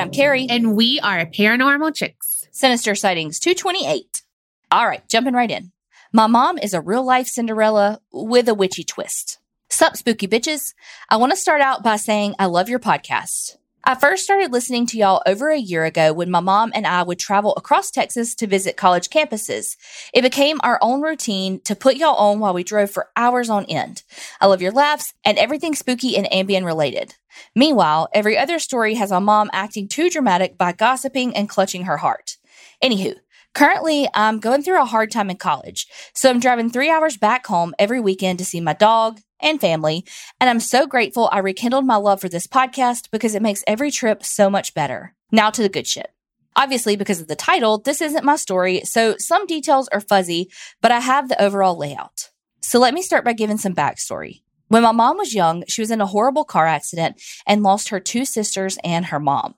I'm And I'm Carrie. And we are Paranormal Chicks. Sinister Sightings 228. All right, jumping right in. My mom is a real life Cinderella with a witchy twist. Sup, spooky bitches. I want to start out by saying I love your podcast. I first started listening to y'all over a year ago when my mom and I would travel across Texas to visit college campuses. It became our own routine to put y'all on while we drove for hours on end. I love your laughs and everything spooky and ambient related. Meanwhile, every other story has my mom acting too dramatic by gossiping and clutching her heart. Anywho, Currently, I'm going through a hard time in college, so I'm driving three hours back home every weekend to see my dog, and family. And I'm so grateful I rekindled my love for this podcast because it makes every trip so much better. Now to the good shit. Obviously, because of the title, this isn't my story, so some details are fuzzy, but I have the overall layout. So let me start by giving some backstory. When my mom was young, she was in a horrible car accident and lost her two sisters and her mom.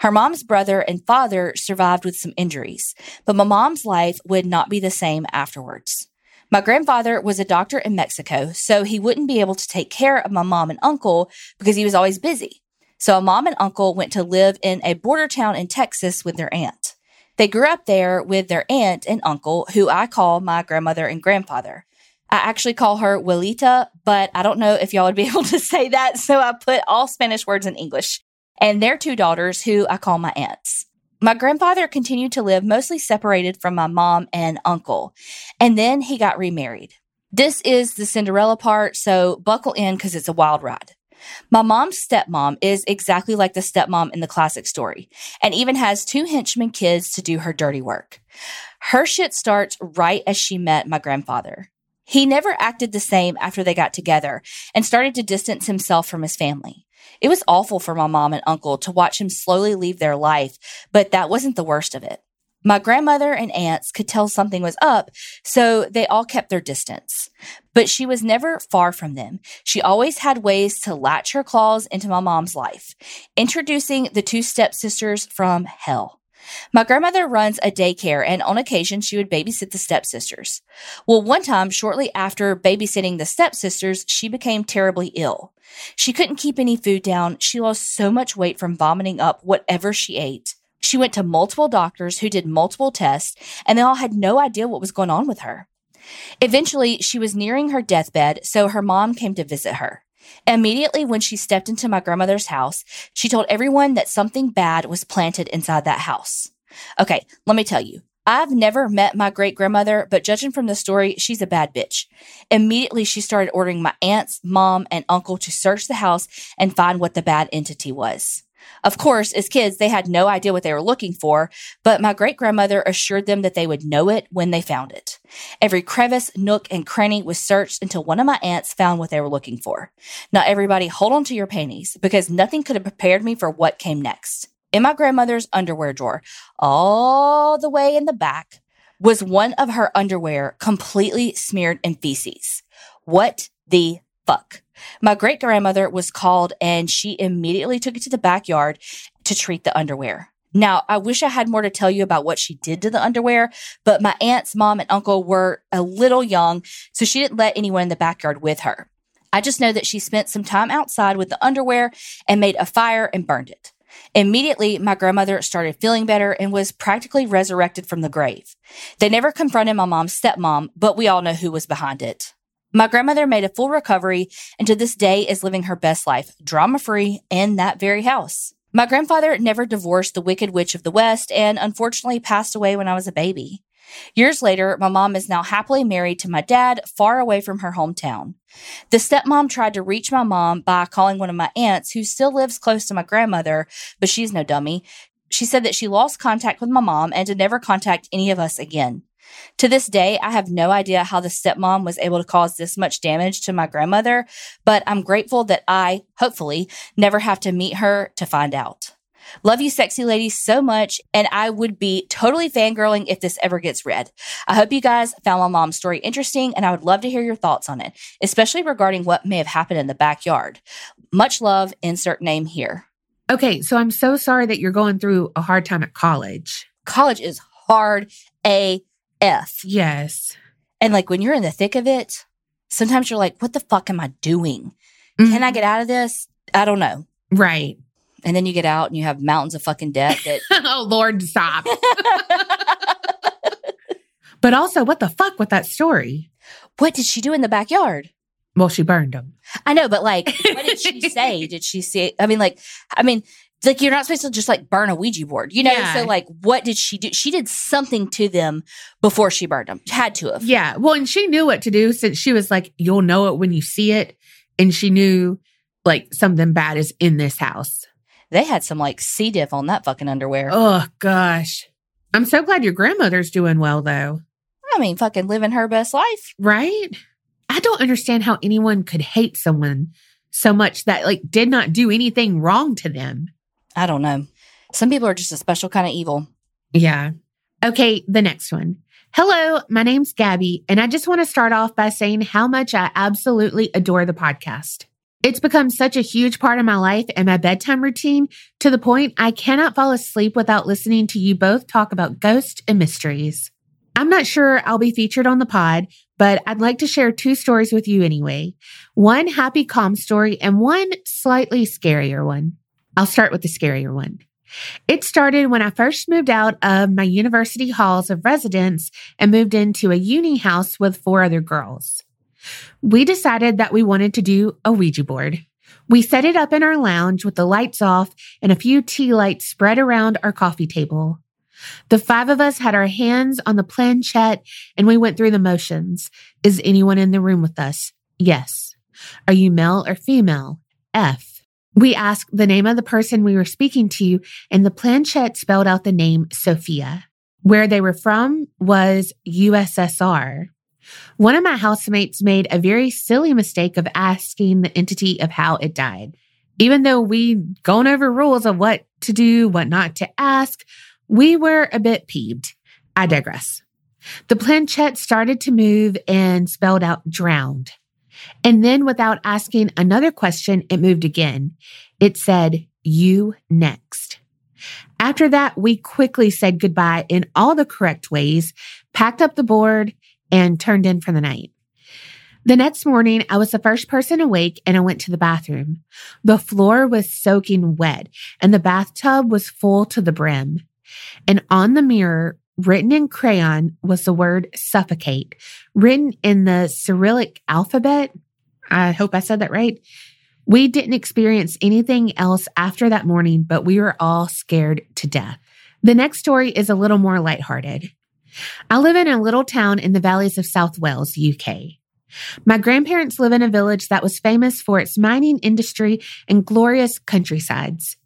Her mom's brother and father survived with some injuries, but my mom's life would not be the same afterwards. My grandfather was a doctor in Mexico, so he wouldn't be able to take care of my mom and uncle because he was always busy. So, my mom and uncle went to live in a border town in Texas with their aunt. They grew up there with their aunt and uncle, who I call my grandmother and grandfather. I actually call her Welita, but I don't know if y'all would be able to say that, so I put all Spanish words in English. And their two daughters, who I call my aunts. My grandfather continued to live mostly separated from my mom and uncle, and then he got remarried. This is the Cinderella part, so buckle in because it's a wild ride. My mom's stepmom is exactly like the stepmom in the classic story, and even has two henchman kids to do her dirty work. Her shit starts right as she met my grandfather. He never acted the same after they got together and started to distance himself from his family. It was awful for my mom and uncle to watch him slowly leave their life, but that wasn't the worst of it. My grandmother and aunts could tell something was up, so they all kept their distance. But she was never far from them. She always had ways to latch her claws into my mom's life, introducing the two stepsisters from hell. My grandmother runs a daycare, and on occasion, she would babysit the stepsisters. Well, one time, shortly after babysitting the stepsisters, she became terribly ill. She couldn't keep any food down. She lost so much weight from vomiting up whatever she ate. She went to multiple doctors who did multiple tests, and they all had no idea what was going on with her. Eventually, she was nearing her deathbed, so her mom came to visit her. Immediately when she stepped into my grandmother's house, she told everyone that something bad was planted inside that house. Okay, let me tell you. I've never met my great grandmother, but judging from the story, she's a bad bitch. Immediately, she started ordering my aunts, mom, and uncle to search the house and find what the bad entity was. Of course, as kids, they had no idea what they were looking for, but my great grandmother assured them that they would know it when they found it. Every crevice, nook, and cranny was searched until one of my aunts found what they were looking for. Now, everybody, hold on to your panties because nothing could have prepared me for what came next. In my grandmother's underwear drawer, all the way in the back, was one of her underwear completely smeared in feces. What the fuck? My great grandmother was called and she immediately took it to the backyard to treat the underwear. Now, I wish I had more to tell you about what she did to the underwear, but my aunt's mom and uncle were a little young, so she didn't let anyone in the backyard with her. I just know that she spent some time outside with the underwear and made a fire and burned it. Immediately, my grandmother started feeling better and was practically resurrected from the grave. They never confronted my mom's stepmom, but we all know who was behind it. My grandmother made a full recovery and to this day is living her best life, drama free, in that very house. My grandfather never divorced the Wicked Witch of the West and unfortunately passed away when I was a baby. Years later, my mom is now happily married to my dad, far away from her hometown. The stepmom tried to reach my mom by calling one of my aunts, who still lives close to my grandmother, but she's no dummy. She said that she lost contact with my mom and to never contact any of us again. To this day, I have no idea how the stepmom was able to cause this much damage to my grandmother, but I'm grateful that I, hopefully, never have to meet her to find out. Love you, sexy ladies, so much, and I would be totally fangirling if this ever gets read. I hope you guys found my mom's story interesting, and I would love to hear your thoughts on it, especially regarding what may have happened in the backyard. Much love, insert name here. Okay, so I'm so sorry that you're going through a hard time at college. College is hard A F. Yes. And like when you're in the thick of it, sometimes you're like, what the fuck am I doing? Mm-hmm. Can I get out of this? I don't know. Right. And then you get out and you have mountains of fucking debt that oh, Lord, stop. but also, what the fuck with that story? what did she do in the backyard? Well, she burned them. I know, but like, what did she say? Did she say, I mean, like, I mean, like you're not supposed to just like burn a Ouija board, you know? Yeah. So like, what did she do? She did something to them before she burned them. Had to have. Yeah. Well, and she knew what to do since she was like, you'll know it when you see it. And she knew like something bad is in this house. They had some like C diff on that fucking underwear. Oh, gosh. I'm so glad your grandmother's doing well, though. I mean, fucking living her best life. Right? I don't understand how anyone could hate someone so much that like did not do anything wrong to them. I don't know. Some people are just a special kind of evil. Yeah. Okay, the next one. Hello, my name's Gabby, and I just want to start off by saying how much I absolutely adore the podcast. It's become such a huge part of my life and my bedtime routine to the point I cannot fall asleep without listening to you both talk about ghosts and mysteries. I'm not sure I'll be featured on the pod, but I'd like to share two stories with you anyway. One happy, calm story and one slightly scarier one. I'll start with the scarier one. It started when I first moved out of my university halls of residence and moved into a uni house with four other girls. We decided that we wanted to do a Ouija board. We set it up in our lounge with the lights off and a few tea lights spread around our coffee table. The five of us had our hands on the planchette and we went through the motions. Is anyone in the room with us? Yes. Are you male or female? F. We asked the name of the person we were speaking to, and the planchette spelled out the name Sophia. Where they were from was USSR. One of my housemates made a very silly mistake of asking the entity of how it died. Even though we'd gone over rules of what to do, what not to ask, we were a bit peeved. I digress. The planchette started to move and spelled out drowned. And then without asking another question, it moved again. It said, you next. After that, we quickly said goodbye in all the correct ways, packed up the board, and turned in for the night. The next morning, I was the first person awake and I went to the bathroom. The floor was soaking wet and the bathtub was full to the brim. And on the mirror, written in crayon, was the word suffocate, written in the Cyrillic alphabet. I hope I said that right. We didn't experience anything else after that morning, but we were all scared to death. The next story is a little more lighthearted. I live in a little town in the valleys of South Wales, UK. My grandparents live in a village that was famous for its mining industry and glorious countrysides.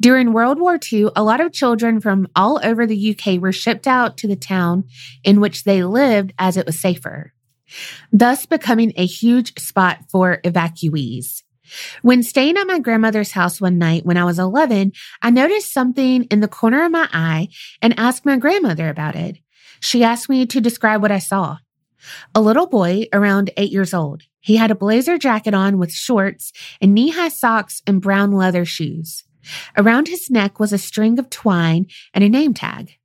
During World War II, a lot of children from all over the UK were shipped out to the town in which they lived as it was safer, thus becoming a huge spot for evacuees. When staying at my grandmother's house one night when I was 11, I noticed something in the corner of my eye and asked my grandmother about it. She asked me to describe what I saw. A little boy around eight years old. He had a blazer jacket on with shorts and knee high socks and brown leather shoes. Around his neck was a string of twine and a name tag.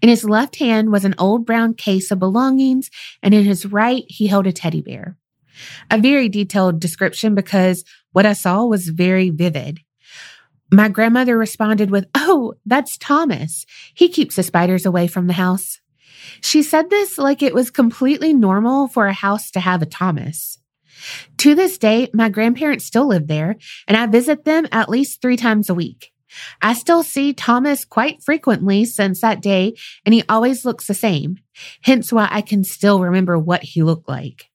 In his left hand was an old brown case of belongings, and in his right, he held a teddy bear. A very detailed description because what I saw was very vivid. My grandmother responded with, Oh, that's Thomas. He keeps the spiders away from the house. She said this like it was completely normal for a house to have a Thomas. To this day, my grandparents still live there, and I visit them at least three times a week. I still see Thomas quite frequently since that day, and he always looks the same, hence why I can still remember what he looked like.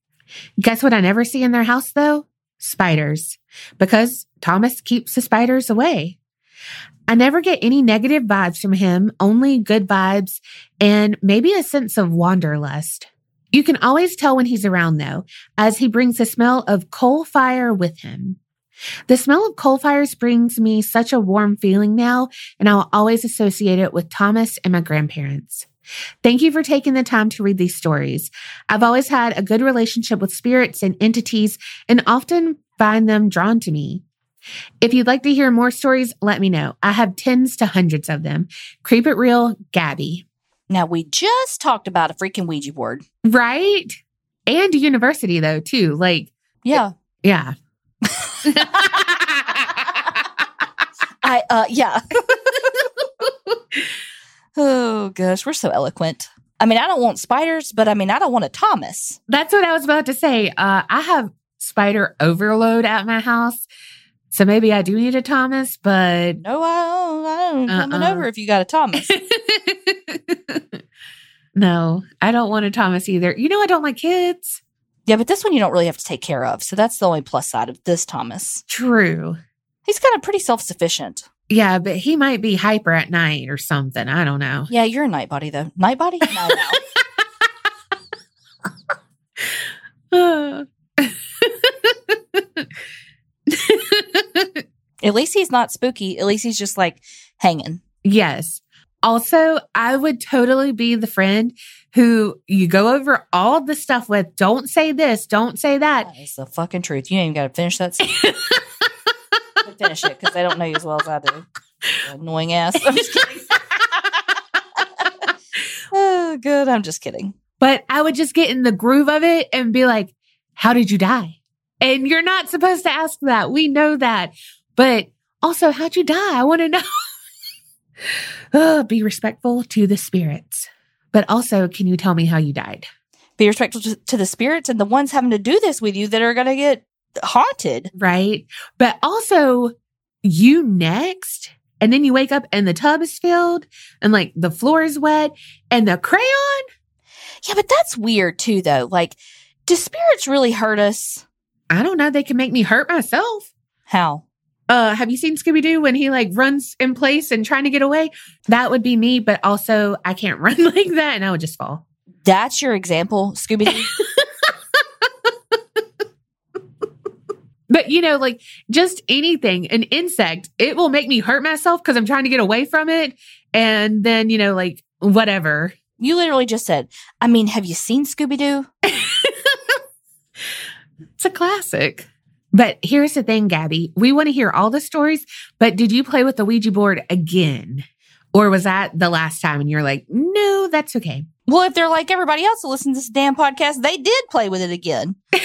Guess what I never see in their house, though? Spiders, because Thomas keeps the spiders away. I never get any negative vibes from him, only good vibes and maybe a sense of wanderlust. You can always tell when he's around though, as he brings the smell of coal fire with him. The smell of coal fires brings me such a warm feeling now, and I'll always associate it with Thomas and my grandparents. Thank you for taking the time to read these stories. I've always had a good relationship with spirits and entities and often find them drawn to me. If you'd like to hear more stories, let me know. I have tens to hundreds of them. Creep it real, Gabby. Now, we just talked about a freaking Ouija board. Right? And university though, too. Like, Yeah. yeah. I uh yeah. oh gosh, we're so eloquent. I mean, I don't want spiders, but I mean, I don't want a Thomas. That's what I was about to say. Uh, I have spider overload at my house. So maybe I do need a Thomas, but No, I don't. I don't coming Uh-uh. over if you got a Thomas. no, I don't want a Thomas either. You know, I don't like kids. yeah, but this one you don't really have to take care of. So that's the only plus side of this Thomas. True. He's kind of pretty self sufficient. Yeah, but he might be hyper at night or something. I don't know. Yeah, you're a night body though. Night body? No, no. At least he's not spooky. At least he's just like hanging. yes. Also, I would totally be the friend who you go over all the stuff with. Don't say this. Don't say that. It's the fucking truth. You ain't even got to finish that. finish it because they don't know you as well as I do. Annoying ass. I'm just kidding. oh, good. I'm just kidding. But I would just get in the groove of it and be like, how did you die? And you're not supposed to ask that. We know that. But also, how'd you die? I want to know. Ugh, uh, be respectful to the spirits. But also, can you tell me how you died? Be respectful to, to the spirits and the ones having to do this with you that are going to get haunted. Right. But also, you next. And then you wake up and the tub is filled and like the floor is wet and the crayon. Yeah, but that's weird too, though. Like, do spirits really hurt us? I don't know. They can make me hurt myself. How? Uh, have you seen Scooby Doo when he like runs in place and trying to get away? That would be me, but also I can't run like that and I would just fall. That's your example, Scooby Doo? But you know, like just anything, an insect, it will make me hurt myself because I'm trying to get away from it. And then, you know, like whatever. you literally just said, I mean, have you seen Scooby Doo? It's a classic. But here's the thing, Gabby. We want to hear all the stories, but did you play with the Ouija board again? Or was that the last time and you're like, no, that's okay? Well, if they're like everybody else who listens to this damn podcast, they did play with it again.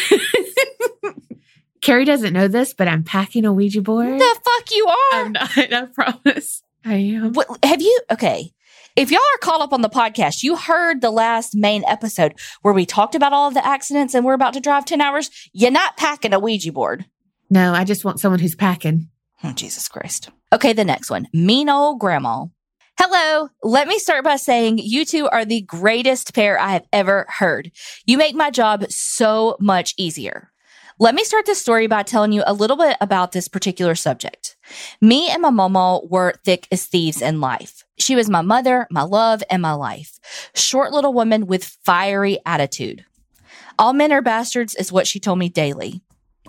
Carrie doesn't know this, but I'm packing a Ouija board. The fuck you are? I'm not, I promise. I am. What, have you? Okay. If y'all are caught up on the podcast, you heard the last main episode where we talked about all of the accidents and we're about to drive 10 hours. You're not packing a Ouija board. No, I just want someone who's packing. Oh, Jesus Christ. Okay, the next one. Mean old grandma. Hello. Let me start by saying you two are the greatest pair I have ever heard. You make my job so much easier. Let me start this story by telling you a little bit about this particular subject. Me and my mama were thick as thieves in life. She was my mother, my love, and my life. Short little woman with fiery attitude. All men are bastards is what she told me daily.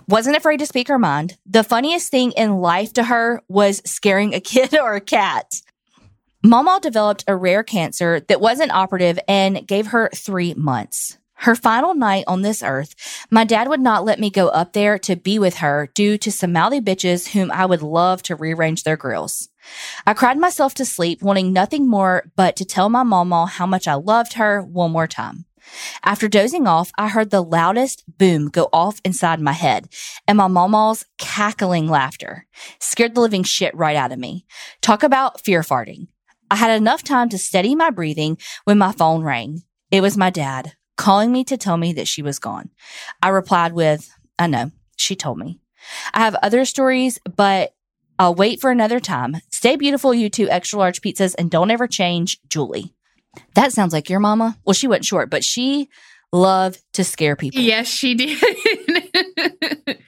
Wasn't afraid to speak her mind. The funniest thing in life to her was scaring a kid or a cat. Mama developed a rare cancer that wasn't operative and gave her three months. Her final night on this earth, my dad would not let me go up there to be with her due to some mouthy bitches whom I would love to rearrange their grills. I cried myself to sleep, wanting nothing more but to tell my mama how much I loved her one more time. After dozing off, I heard the loudest boom go off inside my head and my mama's cackling laughter scared the living shit right out of me. Talk about fear farting. I had enough time to steady my breathing when my phone rang. It was my dad calling me to tell me that she was gone. I replied with, I know, she told me. I have other stories, but I'll wait for another time. Stay beautiful, you two extra large pizzas, and don't ever change, Julie. That sounds like your mama. Well, she wasn't short, but she loved to scare people. Yes, she did.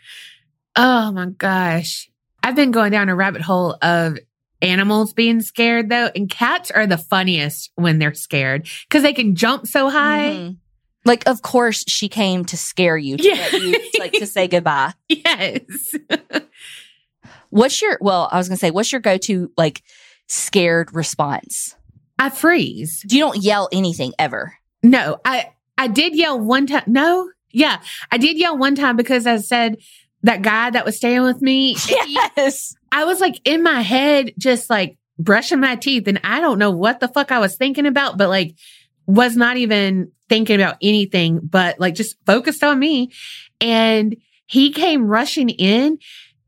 oh my gosh. I've been going down a rabbit hole of animals being scared though, and cats are the funniest when they're scared because they can jump so high. Mhm. Like, of course, she came to scare you, to Yeah. you, like to say goodbye. Yes. What's your, well, I was going to say, what's your go to, like, scared response? I freeze. Do you don't yell anything ever. No, I I did yell one time. No, yeah, I did yell one time because I said that guy that was staying with me. Yes. I was like in my head, just like brushing my teeth, and I don't know what the fuck I was thinking about, but like was not even thinking about anything, but like just focused on me. And he came rushing in,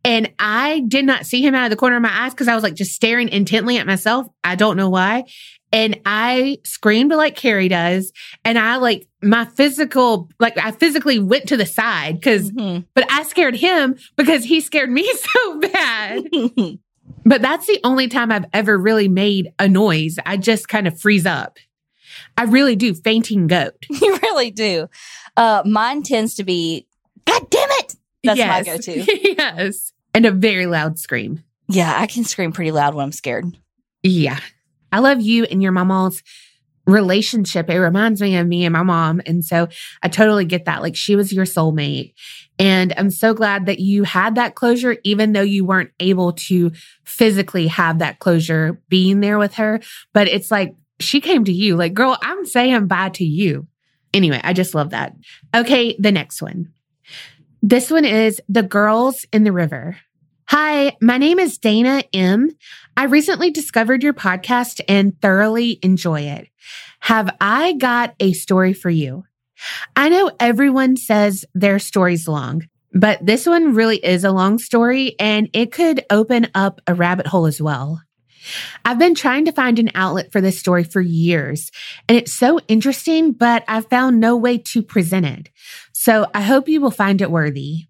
And I did not see him out of the corner of my eyes because I was like just staring intently at myself. I don't know why. And I screamed like Carrie does. And I like my physical, like I physically went to the side because, Mhm. but I scared him because he scared me so bad. But that's the only time I've ever really made a noise. I just kind of freeze up. I really do fainting goat. you really do. Uh, mine tends to be, God damn it. That's my Yes. go-to. yes. And a very loud scream. Yeah, I can scream pretty loud when I'm scared. Yeah. I love you and your mama's relationship. It reminds me of me and my mom. And so I totally get that. Like she was your soulmate. And I'm so glad that you had that closure, even though you weren't able to physically have that closure being there with her. But it's like she came to you, like, girl, I'm saying bye to you. Anyway, I just love that. Okay, the next one. This one is The Girls in the River. Hi, my name is Dana M. I recently discovered your podcast and thoroughly enjoy it. Have I got a story for you? I know everyone says their story's long, but this one really is a long story and it could open up a rabbit hole as well. I've been trying to find an outlet for this story for years, and it's so interesting, but I've found no way to present it. So I hope you will find it worthy.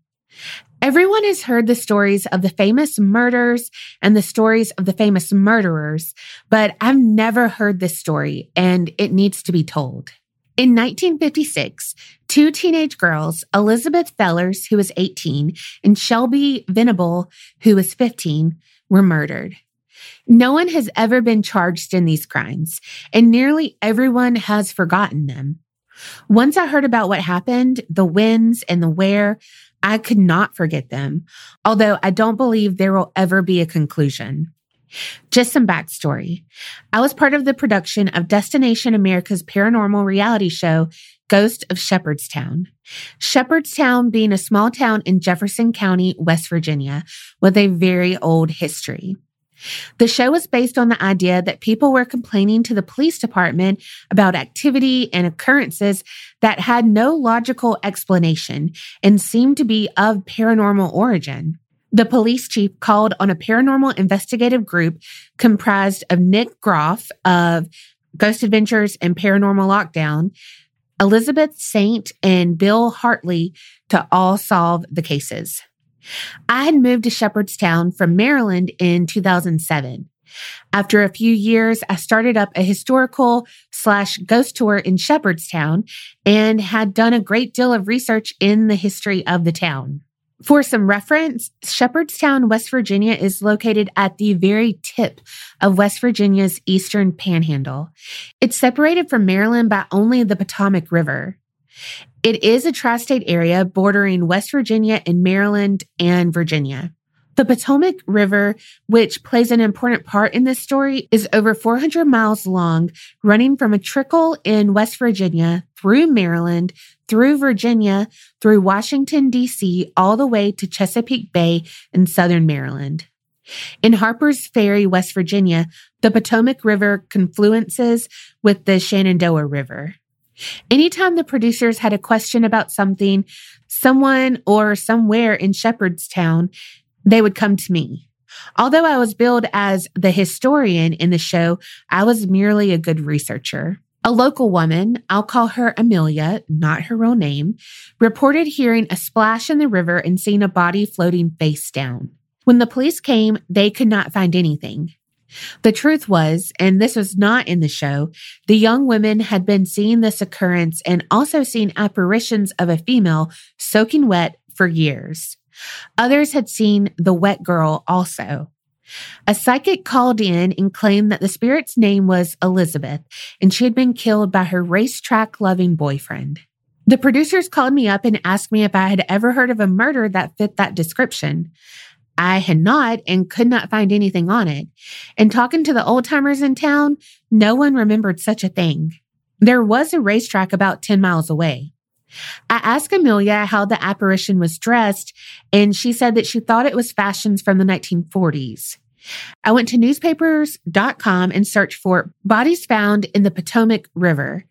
Everyone has heard the stories of the famous murders and the stories of the famous murderers, but I've never heard this story and it needs to be told. In 1956, two teenage girls, Elizabeth Fellers, who was 18, and Shelby Venable, who was 15, were murdered. No one has ever been charged in these crimes, and nearly everyone has forgotten them. Once I heard about what happened, the whens and the where, I could not forget them, although I don't believe there will ever be a conclusion. Just some backstory. I was part of the production of Destination America's paranormal reality show, Ghost of Shepherdstown. Shepherdstown being a small town in Jefferson County, West Virginia, with a very old history. The show was based on the idea that people were complaining to the police department about activity and occurrences that had no logical explanation and seemed to be of paranormal origin. The police chief called on a paranormal investigative group comprised of Nick Groff of Ghost Adventures and Paranormal Lockdown, Elizabeth Saint, and Bill Hartley to all solve the cases. I had moved to Shepherdstown from Maryland in 2007. After a few years, I started up a historical slash ghost tour in Shepherdstown and had done a great deal of research in the history of the town. For some reference, Shepherdstown, West Virginia is located at the very tip of West Virginia's eastern panhandle. It's separated from Maryland by only the Potomac River. It is a tri state area bordering West Virginia and Maryland and Virginia. The Potomac River, which plays an important part in this story, is over 400 miles long, running from a trickle in West Virginia through Maryland, through Virginia, through Washington, D.C., all the way to Chesapeake Bay in southern Maryland. In Harper's Ferry, West Virginia, the Potomac River confluences with the Shenandoah River. Anytime the producers had a question about something, someone or somewhere in Shepherdstown, they would come to me. Although I was billed as the historian in the show, I was merely a good researcher. A local woman, I'll call her Amelia, not her real name, reported hearing a splash in the river and seeing a body floating face down. When the police came, they could not find anything. The truth was, and this was not in the show, the young women had been seeing this occurrence and also seen apparitions of a female soaking wet for years. Others had seen the wet girl also. A psychic called in and claimed that the spirit's name was Elizabeth and she had been killed by her racetrack loving boyfriend. The producers called me up and asked me if I had ever heard of a murder that fit that description. I had not and could not find anything on it. And talking to the old timers in town, no one remembered such a thing. There was a racetrack about 10 miles away. I asked Amelia how the apparition was dressed, and she said that she thought it was fashions from the 1940s. I went to newspapers.com and searched for bodies found in the Potomac River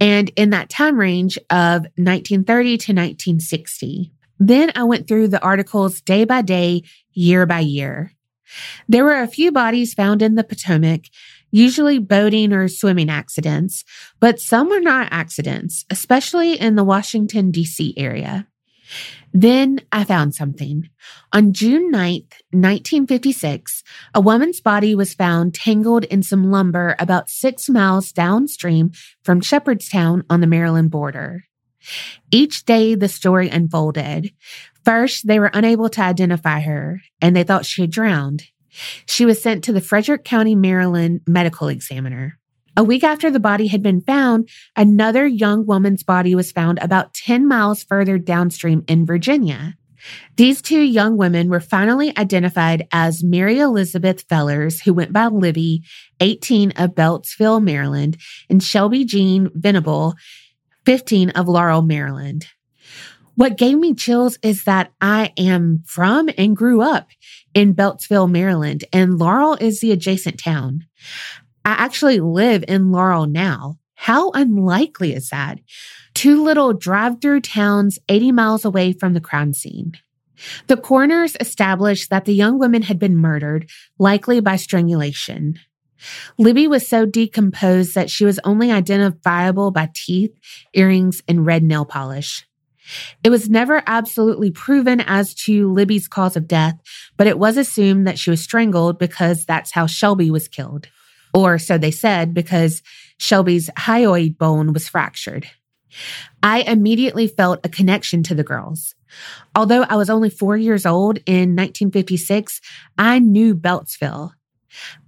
and in that time range of 1930 to 1960. Then I went through the articles day by day, year by year. There were a few bodies found in the Potomac, usually boating or swimming accidents, but some were not accidents, especially in the Washington, D.C. area. Then I found something. On June 9th, 1956, a woman's body was found tangled in some lumber about six miles downstream from Shepherdstown on the Maryland border. Each day the story unfolded. First, they were unable to identify her and they thought she had drowned. She was sent to the Frederick County, Maryland medical examiner. A week after the body had been found, another young woman's body was found about 10 miles further downstream in Virginia. These two young women were finally identified as Mary Elizabeth Fellers, who went by Libby, 18 of Beltsville, Maryland, and Shelby Jean Venable, 15 of Laurel, Maryland. What gave me chills is that I am from and grew up in Beltsville, Maryland, and Laurel is the adjacent town. I actually live in Laurel now. How unlikely is that? Two little drive through towns 80 miles away from the crime scene. The coroners established that the young women had been murdered, likely by strangulation. Libby was so decomposed that she was only identifiable by teeth, earrings, and red nail polish. It was never absolutely proven as to Libby's cause of death, but it was assumed that she was strangled because that's how Shelby was killed or so they said, because Shelby's hyoid bone was fractured. I immediately felt a connection to the girls. Although I was only four years old in 1956, I knew Beltsville.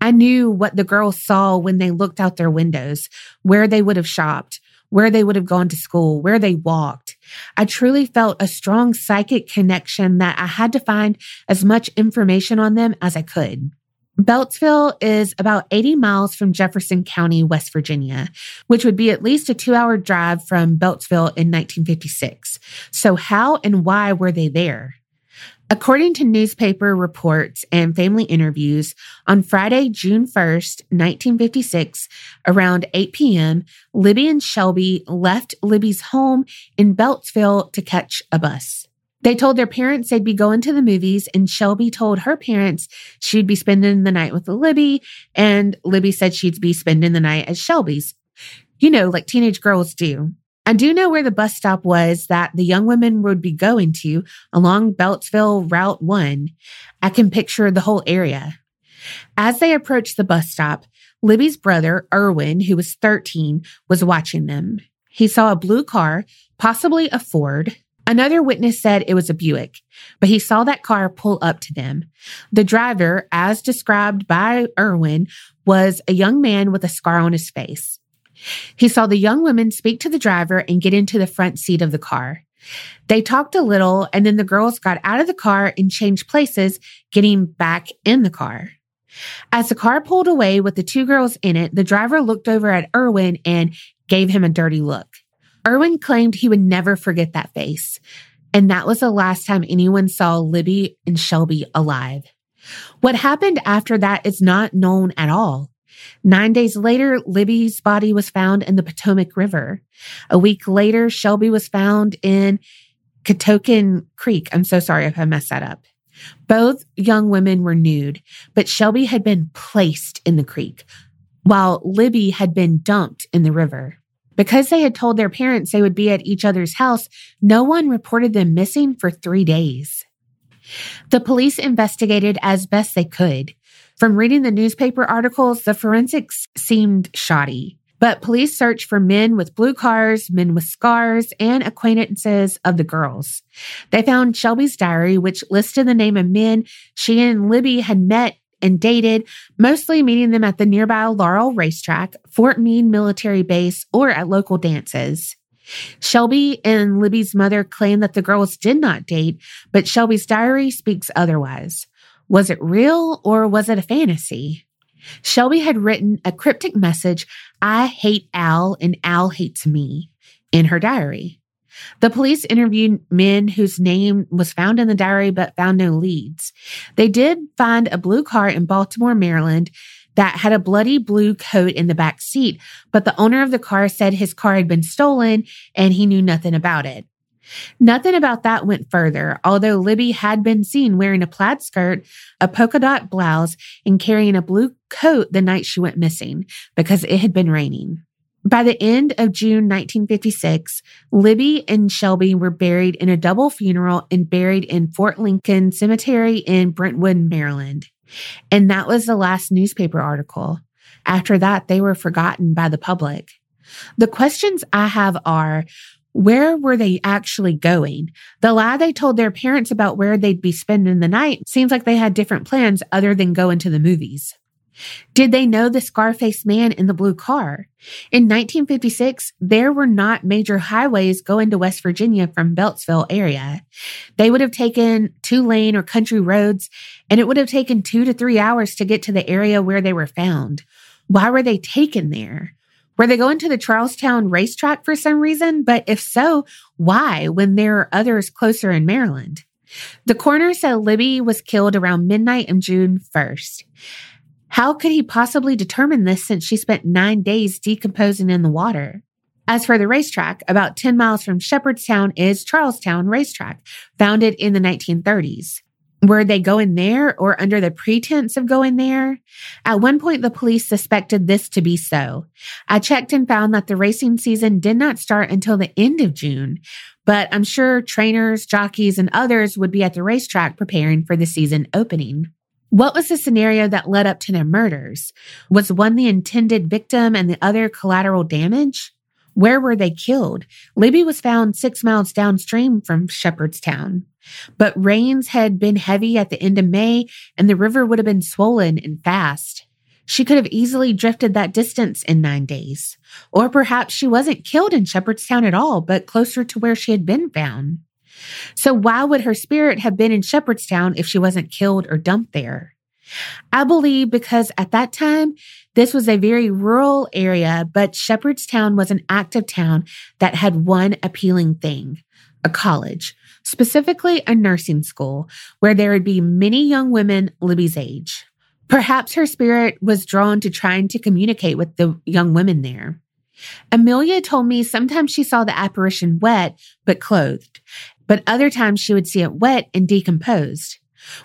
I knew what the girls saw when they looked out their windows, where they would have shopped, where they would have gone to school, where they walked. I truly felt a strong psychic connection that I had to find as much information on them as I could. Beltsville is about 80 miles from Jefferson County, West Virginia, which would be at least a two hour drive from Beltsville in 1956. So, how and why were they there? According to newspaper reports and family interviews, on Friday, June 1st, 1956, around 8 p.m., Libby and Shelby left Libby's home in Beltsville to catch a bus. They told their parents they'd be going to the movies, and Shelby told her parents she'd be spending the night with Libby, and Libby said she'd be spending the night at Shelby's. You know, like teenage girls do. I do know where the bus stop was that the young women would be going to along Beltsville Route 1. I can picture the whole area. As they approached the bus stop, Libby's brother, Erwin, who was 13, was watching them. He saw a blue car, possibly a Ford, Another witness said it was a Buick, but he saw that car pull up to them. The driver, as described by Erwin, was a young man with a scar on his face. He saw the young woman speak to the driver and get into the front seat of the car. They talked a little, and then the girls got out of the car and changed places, getting back in the car. As the car pulled away with the two girls in it, the driver looked over at Erwin and gave him a dirty look. Erwin claimed he would never forget that face. And that was the last time anyone saw Libby and Shelby alive. What happened after that is not known at all. Nine days later, Libby's body was found in the Potomac River. A week later, Shelby was found in Catoctin Creek. I'm so sorry if I messed that up. Both young women were nude, but Shelby had been placed in the creek, while Libby had been dumped in the river. Because they had told their parents they would be at each other's house, no one reported them missing for three days. The police investigated as best they could. From reading the newspaper articles, the forensics seemed shoddy. But police searched for men with blue cars, men with scars, and acquaintances of the girls. They found Shelby's diary, which listed the name of men she and Libby had met and dated, mostly meeting them at the nearby Laurel racetrack, Fort Meade military base, or at local dances. Shelby and Libby's mother claim that the girls did not date, but Shelby's diary speaks otherwise. Was it real or was it a fantasy? Shelby had written a cryptic message, I hate Al and Al hates me, in her diary. The police interviewed men whose name was found in the diary but found no leads. They did find a blue car in Baltimore, Maryland that had a bloody blue coat in the back seat, but the owner of the car said his car had been stolen and he knew nothing about it. Nothing about that went further, although Libby had been seen wearing a plaid skirt, a polka dot blouse, and carrying a blue coat the night she went missing because it had been raining. By the end of June 1956, Libby and Shelby were buried in a double funeral and buried in Fort Lincoln Cemetery in Brentwood, Maryland. And that was the last newspaper article. After that, they were forgotten by the public. The questions I have are where were they actually going? The lie they told their parents about where they'd be spending the night seems like they had different plans other than going to the movies. Did they know the Scarface man in the blue car? In 1956, there were not major highways going to West Virginia from Beltsville area. They would have taken two lane or country roads, and it would have taken two to three hours to get to the area where they were found. Why were they taken there? Were they going to the Charlestown racetrack for some reason? But if so, why when there are others closer in Maryland? The coroner said Libby was killed around midnight on June 1st. How could he possibly determine this since she spent nine days decomposing in the water? As for the racetrack, about 10 miles from Shepherdstown is Charlestown Racetrack, founded in the 1930s. Were they going there or under the pretense of going there? At one point, the police suspected this to be so. I checked and found that the racing season did not start until the end of June, but I'm sure trainers, jockeys, and others would be at the racetrack preparing for the season opening. What was the scenario that led up to their murders? Was one the intended victim and the other collateral damage? Where were they killed? Libby was found six miles downstream from Shepherdstown. But rains had been heavy at the end of May, and the river would have been swollen and fast. She could have easily drifted that distance in nine days. Or perhaps she wasn't killed in Shepherdstown at all, but closer to where she had been found. So why would her spirit have been in Shepherdstown if she wasn't killed or dumped there? I believe because at that time, this was a very rural area, but Shepherdstown was an active town that had one appealing thing a college, specifically a nursing school, where there would be many young women Libby's age. Perhaps her spirit was drawn to trying to communicate with the young women there. Amelia told me sometimes she saw the apparition wet but clothed, but other times she would see it wet and decomposed.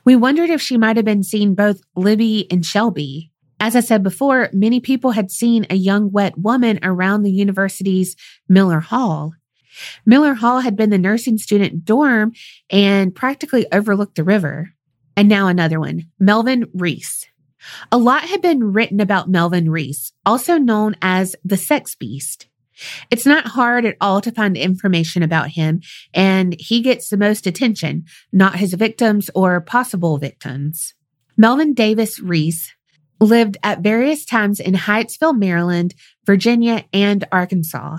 We wondered if she might have been seeing both Libby and Shelby. As I said before, many people had seen a young wet woman around the university's Miller Hall. Miller Hall had been the nursing student dorm and practically overlooked the river. And now another one Melvin Rees. A lot had been written about Melvin Rees, also known as the sex beast. It's not hard at all to find information about him, and he gets the most attention, not his victims or possible victims. Melvin Davis Rees lived at various times in Hyattsville, Maryland, Virginia, and Arkansas.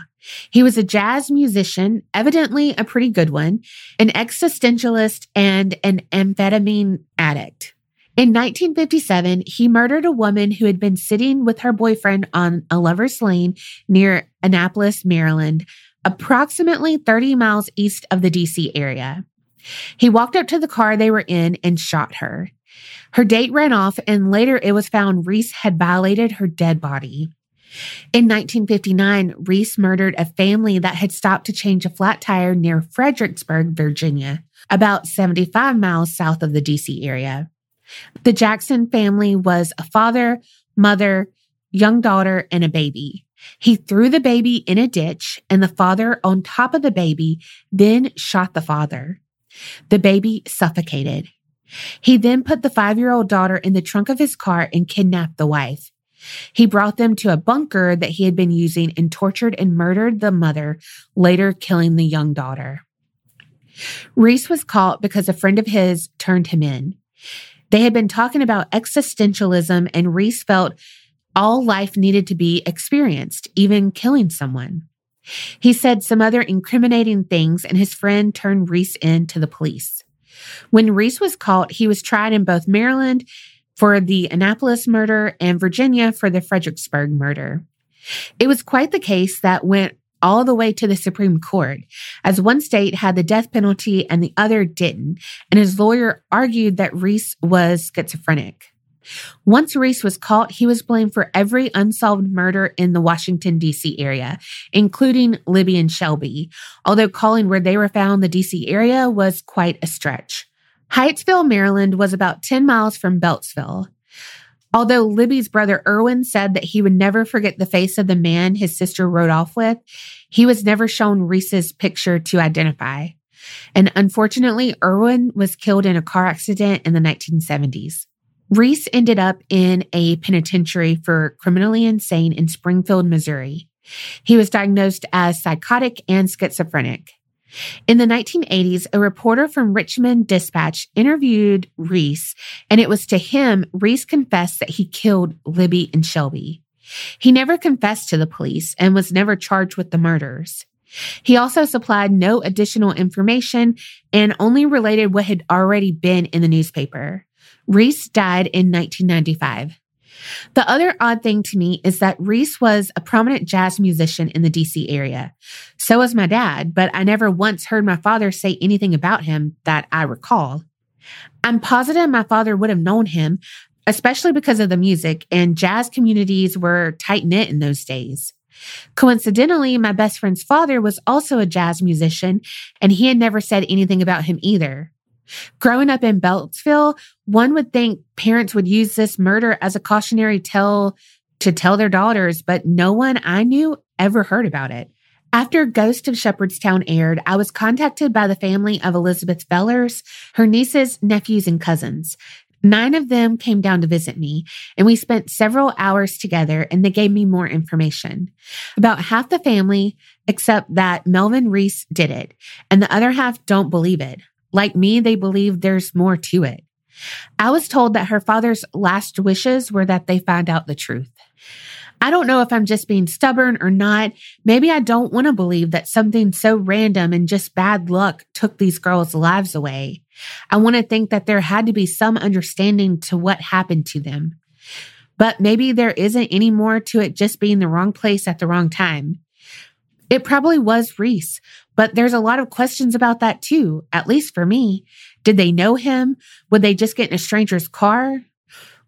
He was a jazz musician, evidently a pretty good one, an existentialist, and an amphetamine addict. In 1957, he murdered a woman who had been sitting with her boyfriend on a lover's lane near Annapolis, Maryland, approximately 30 miles east of the DC area. He walked up to the car they were in and shot her. Her date ran off, and later it was found Rees had violated her dead body. In 1959, Rees murdered a family that had stopped to change a flat tire near Fredericksburg, Virginia, about 75 miles south of the DC area. The Jackson family was a father, mother, young daughter, and a baby. He threw the baby in a ditch and the father on top of the baby, then shot the father. The baby suffocated. He then put the five year old daughter in the trunk of his car and kidnapped the wife. He brought them to a bunker that he had been using and tortured and murdered the mother, later killing the young daughter. Rees was caught because a friend of his turned him in. They had been talking about existentialism, and Rees felt all life needed to be experienced, even killing someone. He said some other incriminating things, and his friend turned Rees in to the police. When Rees was caught, he was tried in both Maryland for the Annapolis murder and Virginia for the Fredericksburg murder. It was quite the case that went all the way to the Supreme Court, as one state had the death penalty and the other didn't, and his lawyer argued that Rees was schizophrenic. Once Rees was caught, he was blamed for every unsolved murder in the Washington, D.C. area, including Libby and Shelby, although calling where they were found, the D.C. area, was quite a stretch. Hyattsville, Maryland was about 10 miles from Beltsville. Although Libby's brother Erwin said that he would never forget the face of the man his sister rode off with, he was never shown Rees's picture to identify. And unfortunately, Erwin was killed in a car accident in the 1970s. Rees ended up in a penitentiary for criminally insane in Springfield, Missouri. He was diagnosed as psychotic and schizophrenic. In the 1980s, a reporter from Richmond Dispatch interviewed Rees, and it was to him Rees confessed that he killed Libby and Shelby. He never confessed to the police and was never charged with the murders. He also supplied no additional information and only related what had already been in the newspaper. Rees died in 1995. The other odd thing to me is that Rees was a prominent jazz musician in the DC area. So was my dad, but I never once heard my father say anything about him that I recall. I'm positive my father would have known him, especially because of the music, and jazz communities were tight knit in those days. Coincidentally, my best friend's father was also a jazz musician, and he had never said anything about him either. Growing up in Beltsville, one would think parents would use this murder as a cautionary tale to tell their daughters, but no one I knew ever heard about it. After Ghost of Shepherdstown aired, I was contacted by the family of Elizabeth Fellers, her nieces, nephews, and cousins. Nine of them came down to visit me, and we spent several hours together, and they gave me more information. About half the family, except that Melvin Rees did it, and the other half don't believe it. Like me, they believe there's more to it. I was told that her father's last wishes were that they find out the truth. I don't know if I'm just being stubborn or not. Maybe I don't want to believe that something so random and just bad luck took these girls' lives away. I want to think that there had to be some understanding to what happened to them. But maybe there isn't any more to it just being the wrong place at the wrong time. It probably was Rees, but there's a lot of questions about that too, at least for me. Did they know him? Would they just get in a stranger's car?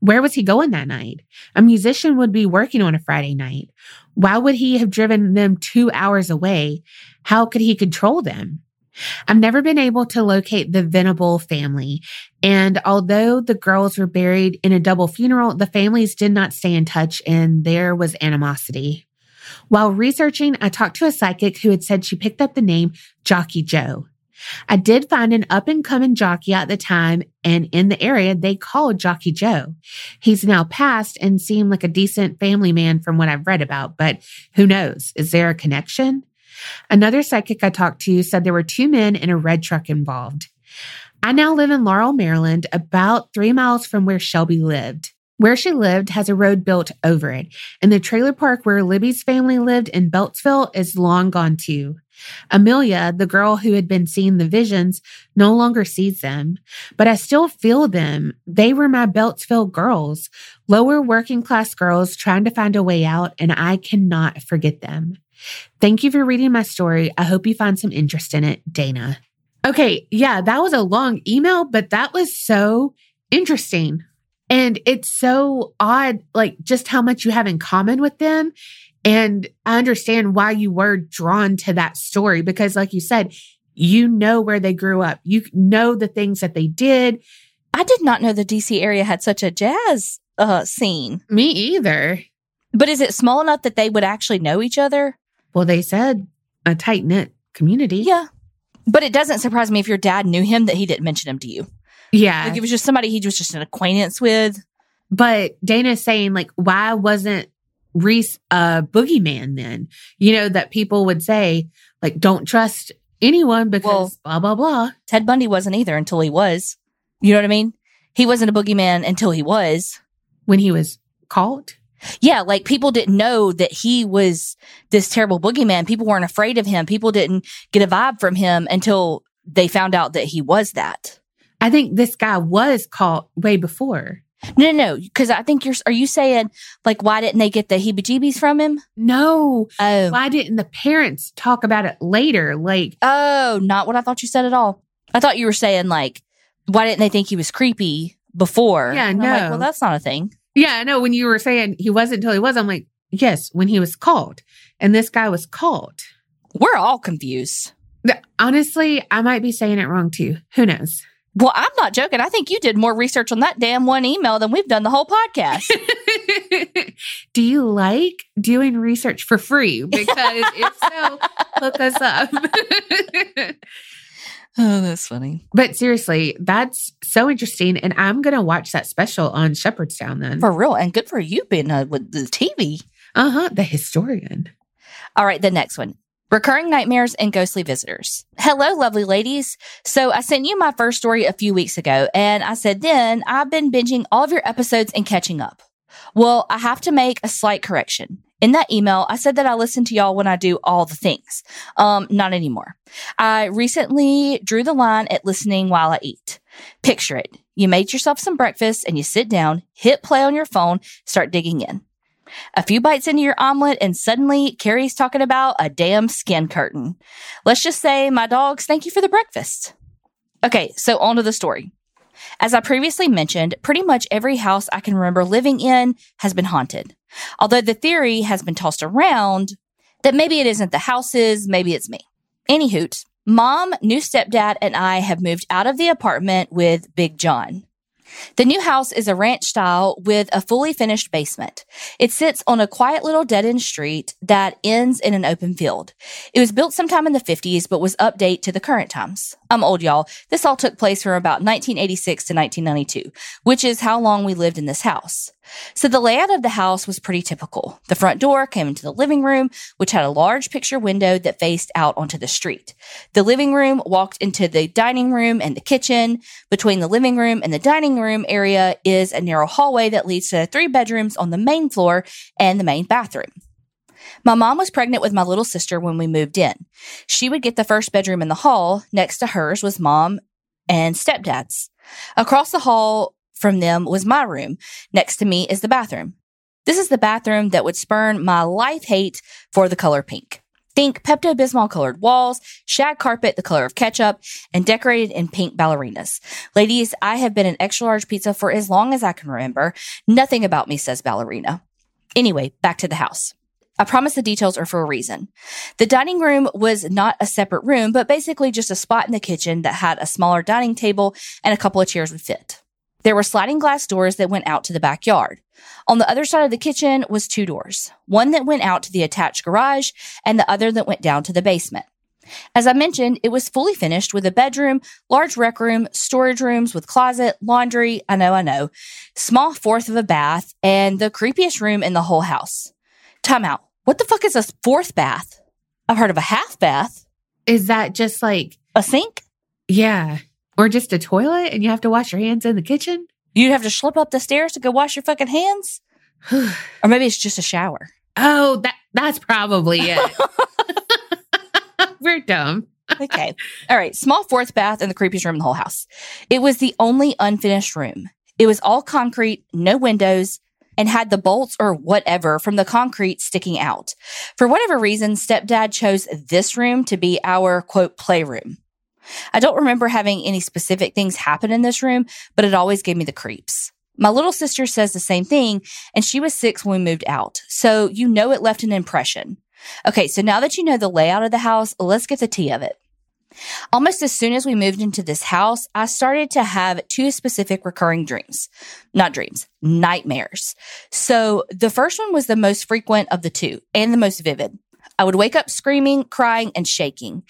Where was he going that night? A musician would be working on a Friday night. Why would he have driven them two hours away? How could he control them? I've never been able to locate the Venable family. And although the girls were buried in a double funeral, the families did not stay in touch and there was animosity. While researching, I talked to a psychic who had said she picked up the name Jockey Joe. I did find an up and coming jockey at the time, and in the area, they called Jockey Joe. He's now passed and seemed like a decent family man from what I've read about, but who knows? Is there a connection? Another psychic I talked to said there were two men in a red truck involved. I now live in Laurel, Maryland, about three miles from where Shelby lived. Where she lived has a road built over it, and the trailer park where Libby's family lived in Beltsville is long gone too. Amelia, the girl who had been seeing the visions, no longer sees them, but I still feel them. They were my Beltsville girls, lower working class girls trying to find a way out, and I cannot forget them. Thank you for reading my story. I hope you find some interest in it, Dana. Okay, yeah, that was a long email, but that was so interesting. And it's so odd, like just how much you have in common with them. And I understand why you were drawn to that story because, like you said, you know where they grew up, you know the things that they did. I did not know the DC area had such a jazz uh, scene. Me either. But is it small enough that they would actually know each other? Well, they said a tight knit community. Yeah. But it doesn't surprise me if your dad knew him that he didn't mention him to you. Yeah. Like it was just somebody he was just an acquaintance with. But Dana's saying, like, why wasn't Rees a boogeyman then? You know, that people would say, like, don't trust anyone because well, blah, blah, blah. Ted Bundy wasn't either until he was. You know what I mean? He wasn't a boogeyman until he was. When he was caught? Yeah, like people didn't know that he was this terrible boogeyman. People weren't afraid of him. People didn't get a vibe from him until they found out that he was that. I think this guy was caught way before. No, no, no. Because I think you're. Are you saying like why didn't they get the heebie-jeebies from him? No. Oh. Why didn't the parents talk about it later? Like, oh, not what I thought you said at all. I thought you were saying like, why didn't they think he was creepy before. Yeah, And I'm like, no. well, that's not a thing. Yeah, I know. When you were saying he wasn't until he was, I'm like, yes, when he was called. And this guy was called. We're all confused. Honestly, I might be saying it wrong too. Who knows? Well, I'm not joking. I think you did more research on that damn one email than we've done the whole podcast. Do you like doing research for free? Because if so, hook us up. oh, that's funny. but seriously, that's so interesting. And I'm going to watch that special on Shepherdstown then. For real. And good for you being uh, with the TV. Uh huh. The historian. All right, the next one. Recurring nightmares and ghostly visitors. Hello, lovely ladies. So I sent you my first story a few weeks ago, and I said then I've been binging all of your episodes and catching up. Well, I have to make a slight correction. In that email, I said that I listen to y'all when I do all the things. Um, not anymore. I recently drew the line at listening while I eat. Picture it. You made yourself some breakfast and you sit down, hit play on your phone, start digging in. A few bites into your omelet, and suddenly Carrie's talking about a damn skin curtain. Let's just say, my dogs, thank you for the breakfast. Okay, so on to the story. As I previously mentioned, pretty much every house I can remember living in has been haunted. Although the theory has been tossed around that maybe it isn't the houses, maybe it's me. Any hoot, mom, new stepdad, and I have moved out of the apartment with Big John. The new house is a ranch style with a fully finished basement. It sits on a quiet little dead end street that ends in an open field. It was built sometime in the 50s, but was updated to the current times. I'm old, y'all. This all took place from about 1986 to 1992, which is how long we lived in this house. So the layout of the house was pretty typical. The front door came into the living room, which had a large picture window that faced out onto the street. The living room walked into the dining room and the kitchen. Between the living room and the dining room area is a narrow hallway that leads to three bedrooms on the main floor and the main bathroom. My mom was pregnant with my little sister when we moved in. She would get the first bedroom in the hall. Next to hers was mom and stepdad's. Across the hall from them was my room. Next to me is the bathroom. This is the bathroom that would spurn my life hate for the color pink. Think Pepto Bismol colored walls, shag carpet the color of ketchup, and decorated in pink ballerinas. Ladies, I have been an extra large pizza for as long as I can remember. Nothing about me says ballerina. Anyway, back to the house. I promise the details are for a reason. The dining room was not a separate room, but basically just a spot in the kitchen that had a smaller dining table and a couple of chairs would fit. There were sliding glass doors that went out to the backyard. On the other side of the kitchen was two doors, one that went out to the attached garage and the other that went down to the basement. As I mentioned, it was fully finished with a bedroom, large rec room, storage rooms with closet, laundry, I know, I know, small fourth of a bath, and the creepiest room in the whole house. Time out. What the fuck is a fourth bath? I've heard of a half bath. Is that just like, A sink? yeah, or just a toilet and you have to wash your hands in the kitchen? You'd have to slip up the stairs to go wash your fucking hands? Or maybe it's just a shower. oh, that that's probably it. We're dumb. okay. All right. Small fourth bath and the creepiest room in the whole house. It was the only unfinished room. It was all concrete, no windows, and had the bolts or whatever from the concrete sticking out. For whatever reason, stepdad chose this room to be our quote playroom. I don't remember having any specific things happen in this room, but it always gave me the creeps. My little sister says the same thing, and she was six when we moved out. So you know it left an impression. Okay, so now that you know the layout of the house, let's get the tea of it. Almost as soon as we moved into this house, I started to have two specific recurring dreams. Not dreams, nightmares. So the first one was the most frequent of the two and the most vivid. I would wake up screaming, crying, and shaking.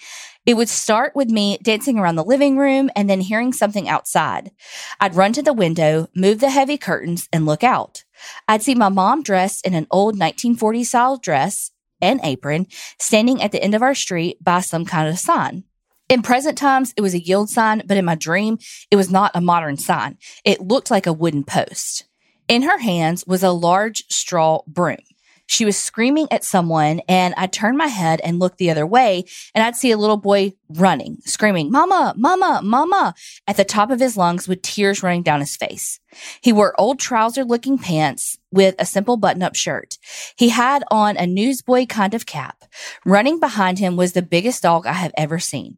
It would start with me dancing around the living room and then hearing something outside. I'd run to the window, move the heavy curtains, and look out. I'd see my mom dressed in an old 1940s style dress and apron standing at the end of our street by some kind of sign. In present times, it was a yield sign, but in my dream, it was not a modern sign. It looked like a wooden post. In her hands was a large straw broom. She was screaming at someone, and I turned my head and looked the other way, and I'd see a little boy running, screaming, Mama, Mama, Mama, at the top of his lungs with tears running down his face. He wore old trouser looking pants with a simple button up shirt. He had on a newsboy kind of cap. Running behind him was the biggest dog I have ever seen.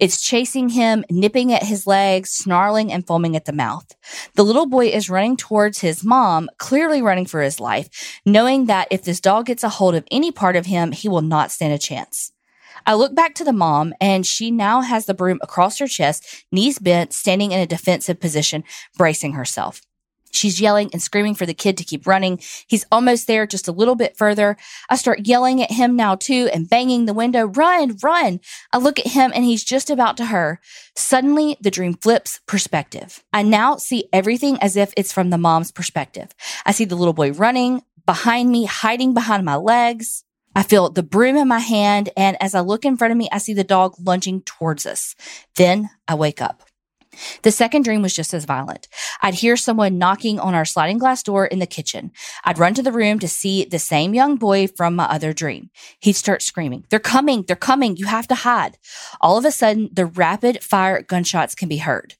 It's chasing him, nipping at his legs, snarling and foaming at the mouth. The little boy is running towards his mom, clearly running for his life, knowing that if this dog gets a hold of any part of him, he will not stand a chance. I look back to the mom and she now has the broom across her chest, knees bent, standing in a defensive position, bracing herself. She's yelling and screaming for the kid to keep running. He's almost there, just a little bit further. I start yelling at him now too and banging the window. Run, run. I look at him and he's just about to her. Suddenly the dream flips perspective. I now see everything as if it's from the mom's perspective. I see the little boy running behind me, hiding behind my legs. I feel the broom in my hand, and as I look in front of me, I see the dog lunging towards us. Then I wake up. The second dream was just as violent. I'd hear someone knocking on our sliding glass door in the kitchen. I'd run to the room to see the same young boy from my other dream. He'd start screaming, They're coming! They're coming! You have to hide! All of a sudden, the rapid fire gunshots can be heard.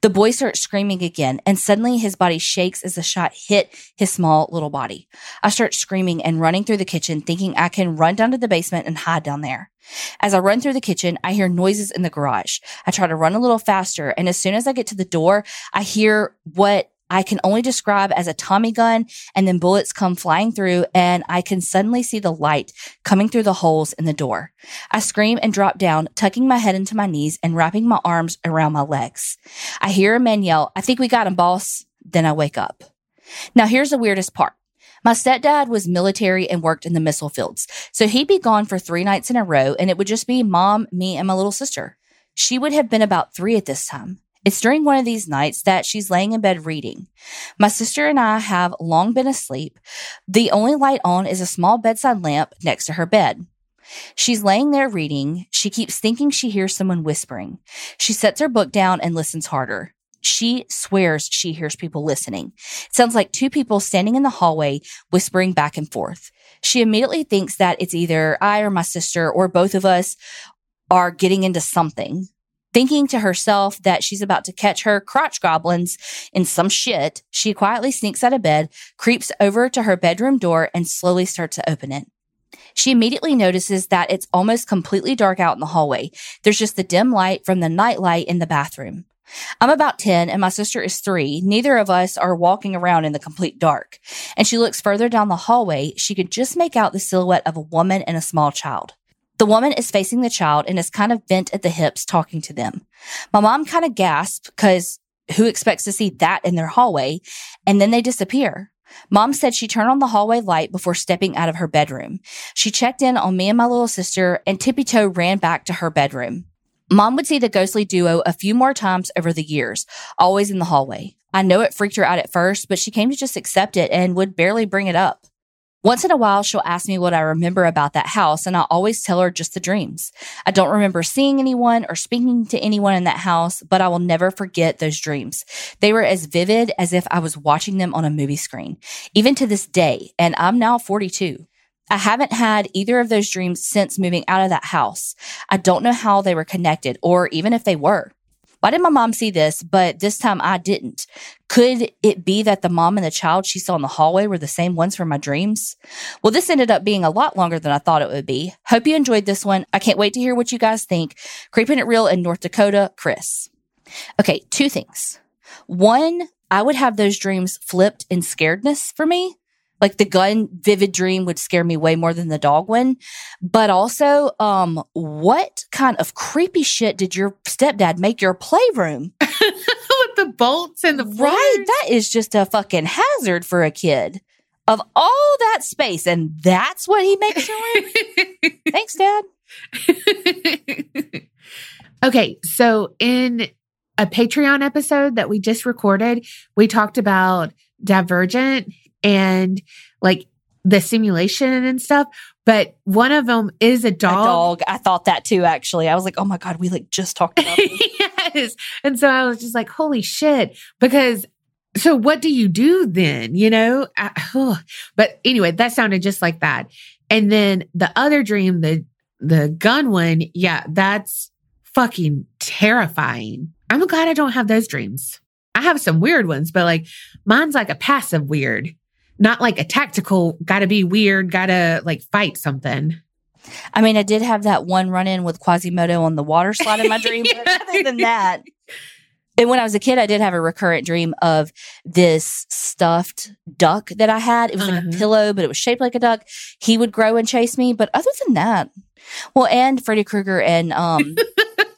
The boy starts screaming again, and suddenly his body shakes as the shot hit his small little body. I start screaming and running through the kitchen, thinking I can run down to the basement and hide down there. As I run through the kitchen, I hear noises in the garage. I try to run a little faster. And as soon as I get to the door, I hear what I can only describe as a Tommy gun and then bullets come flying through and I can suddenly see the light coming through the holes in the door. I scream and drop down, tucking my head into my knees and wrapping my arms around my legs. I hear a man yell, I think we got him, boss. Then I wake up. Now here's the weirdest part. My stepdad was military and worked in the missile fields. So he'd be gone for three nights in a row and it would just be mom, me, and my little sister. She would have been about three at this time. It's during one of these nights that she's laying in bed reading. My sister and I have long been asleep. The only light on is a small bedside lamp next to her bed. She's laying there reading. She keeps thinking she hears someone whispering. She sets her book down and listens harder. She swears she hears people listening. It sounds like two people standing in the hallway whispering back and forth. She immediately thinks that it's either I or my sister or both of us are getting into something. Thinking to herself that she's about to catch her crotch goblins in some shit, she quietly sneaks out of bed, creeps over to her bedroom door, and slowly starts to open it. She immediately notices that it's almost completely dark out in the hallway. There's just the dim light from the nightlight in the bathroom. I'm about 10 and my sister is three. Neither of us are walking around in the complete dark. And she looks further down the hallway. She could just make out the silhouette of a woman and a small child. The woman is facing the child and is kind of bent at the hips talking to them. My mom kind of gasped because who expects to see that in their hallway? And then they disappear. Mom said she turned on the hallway light before stepping out of her bedroom. She checked in on me and my little sister and tippy toe ran back to her bedroom. Mom would see the ghostly duo a few more times over the years, always in the hallway. I know it freaked her out at first, but she came to just accept it and would barely bring it up. Once in a while, she'll ask me what I remember about that house, and I always tell her just the dreams. I don't remember seeing anyone or speaking to anyone in that house, but I will never forget those dreams. They were as vivid as if I was watching them on a movie screen, even to this day, and I'm now 42. I haven't had either of those dreams since moving out of that house. I don't know how they were connected or even if they were. Why did my mom see this, but this time I didn't? Could it be that the mom and the child she saw in the hallway were the same ones from my dreams? Well, this ended up being a lot longer than I thought it would be. Hope you enjoyed this one. I can't wait to hear what you guys think. Creeping It Real in North Dakota, Chris. Okay, two things. One, I would have those dreams flipped in scaredness for me. Like the gun vivid dream would scare me way more than the dog one. But also, um, what kind of creepy shit did your stepdad make your playroom? With the bolts and the. Right. That is just a fucking hazard for a kid. Of all that space, and that's what he makes your room. Thanks, Dad. okay, so in a Patreon episode that we just recorded, we talked about Divergent and like the simulation and stuff. But one of them is a dog. A dog. I thought that too, actually. I was like, oh my God, we like just talked about yes. And so I was just like, holy shit. Because so what do you do then? You know? I, oh. But anyway, that sounded just like that. And then the other dream, the the gun one, yeah, that's fucking terrifying. I'm glad I don't have those dreams. I have some weird ones, but like mine's like a passive weird, not like a tactical, gotta be weird, gotta like fight something. I mean, I did have that one run in with Quasimodo on the water slide in my dream, but other than that, and when I was a kid, I did have a recurrent dream of this stuffed duck that I had. It was like Uh-huh. a pillow, but it was shaped like a duck. He would grow and chase me. But other than that, well, and Freddy Krueger and um,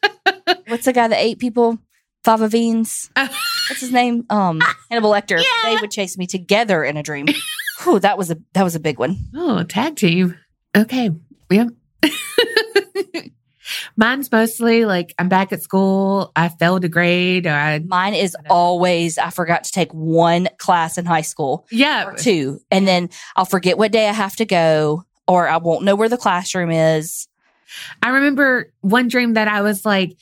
what's the guy that ate people? Fava Beans. What's his name? Um, Hannibal Lecter. Yeah. They would chase me together in a dream. Whew, that was a that was a big one. Oh, tag team. Okay. Yep. Mine's mostly like I'm back at school, I failed a grade, or I Mine is always I forgot to take one class in high school yeah, or two, and then I'll forget what day I have to go, or I won't know where the classroom is. I remember one dream that I was like,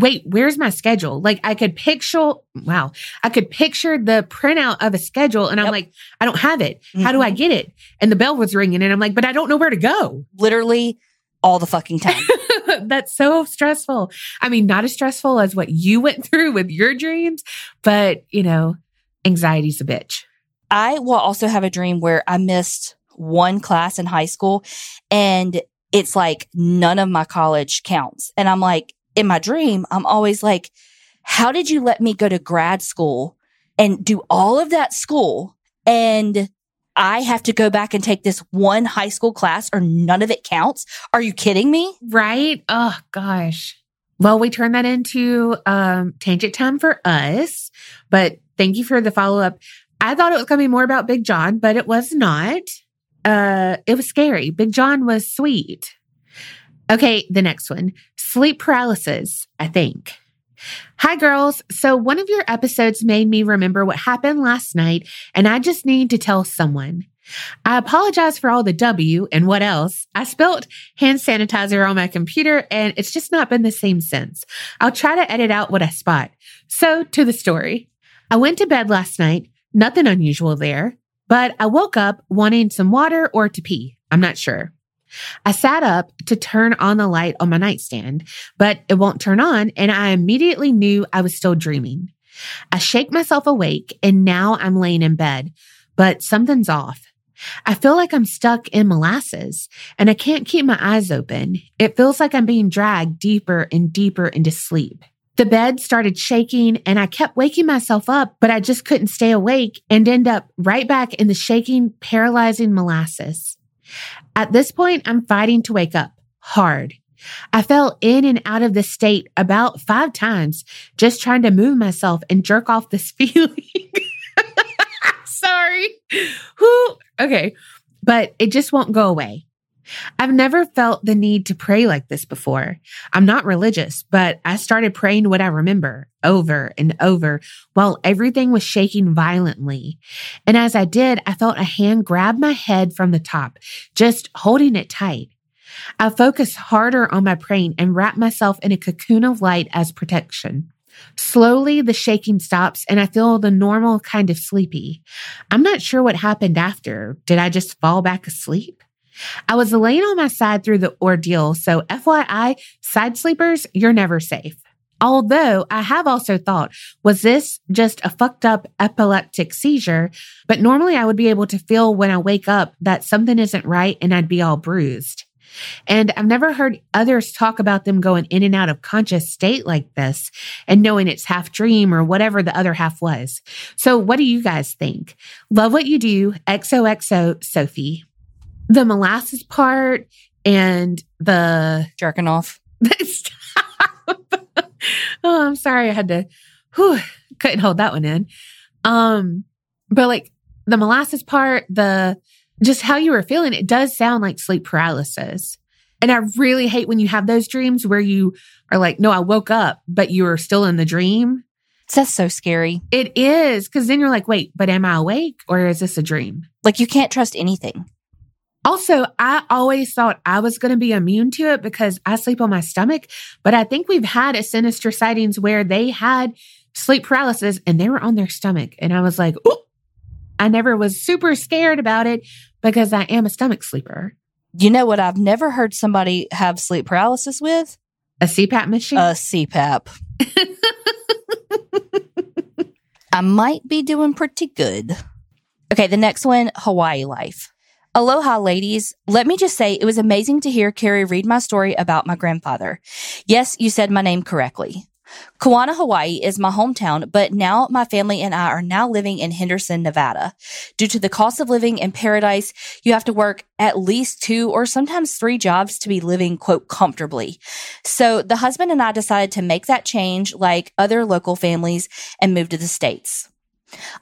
wait, where's my schedule? Like I could picture, wow, I could picture the printout of a schedule and I'm Yep. like, I don't have it. How do I Mhm. get it? And the bell was ringing and I'm like, but I don't know where to go. Literally all the fucking time. That's so stressful. I mean, not as stressful as what you went through with your dreams, but you know, anxiety's a bitch. I will also have a dream where I missed one class in high school and it's like none of my college counts. And I'm like, in my dream, I'm always like, how did you let me go to grad school and do all of that school? And I have to go back and take this one high school class or none of it counts. Are you kidding me? Right? Oh gosh. Well, we turned that into um tangent time for us, but thank you for the follow up. I thought it was going to be more about Big John, but it was not. Uh it was scary. Big John was sweet. Okay, the next one. Sleep paralysis, I think. Hi girls. So one of your episodes made me remember what happened last night and I just need to tell someone. I apologize for all the W and what else. I spilt hand sanitizer on my computer and it's just not been the same since. I'll try to edit out what I spot. So to the story. I went to bed last night, nothing unusual there, but I woke up wanting some water or to pee. I'm not sure. I sat up to turn on the light on my nightstand, but it won't turn on and I immediately knew I was still dreaming. I shake myself awake and now I'm laying in bed, but something's off. I feel like I'm stuck in molasses and I can't keep my eyes open. It feels like I'm being dragged deeper and deeper into sleep. The bed started shaking and I kept waking myself up, but I just couldn't stay awake and end up right back in the shaking, paralyzing molasses. At this point, I'm fighting to wake up hard. I fell in and out of the state about five times, just trying to move myself and jerk off this feeling. Sorry. Who? Okay. But it just won't go away. I've never felt the need to pray like this before. I'm not religious, but I started praying what I remember over and over while everything was shaking violently. And as I did, I felt a hand grab my head from the top, just holding it tight. I focused harder on my praying and wrapped myself in a cocoon of light as protection. Slowly, the shaking stops and I feel the normal kind of sleepy. I'm not sure what happened after. Did I just fall back asleep? I was laying on my side through the ordeal, so FYI, side sleepers, you're never safe. Although I have also thought, was this just a fucked up epileptic seizure? But normally I would be able to feel when I wake up that something isn't right and I'd be all bruised. And I've never heard others talk about them going in and out of conscious state like this and knowing it's half dream or whatever the other half was. So what do you guys think? Love what you do. XOXO Sophie. The molasses part and the Jerking off. Oh, I'm sorry. I had to, whew, couldn't hold that one in. Um, but like the molasses part, the just how you were feeling, it does sound like sleep paralysis. And I really hate when you have those dreams where you are like, no, I woke up, but you were still in the dream. That's so scary. It is. Cause then you're like, wait, but am I awake or is this a dream? Like you can't trust anything. Also, I always thought I was going to be immune to it because I sleep on my stomach. But I think we've had a sinister sightings where they had sleep paralysis and they were on their stomach. And I was like, oh, I never was super scared about it because I am a stomach sleeper. You know what I've never heard somebody have sleep paralysis with? A CPAP machine? A CPAP. I might be doing pretty good. Okay, the next one Hawaii life. Aloha, ladies. Let me just say it was amazing to hear Carrie read my story about my grandfather. Yes, you said my name correctly. Kawana, Hawaii is my hometown, but now my family and I are now living in Henderson, Nevada. Due to the cost of living in paradise, you have to work at least two or sometimes three jobs to be living, quote, comfortably. So the husband and I decided to make that change like other local families and move to the States.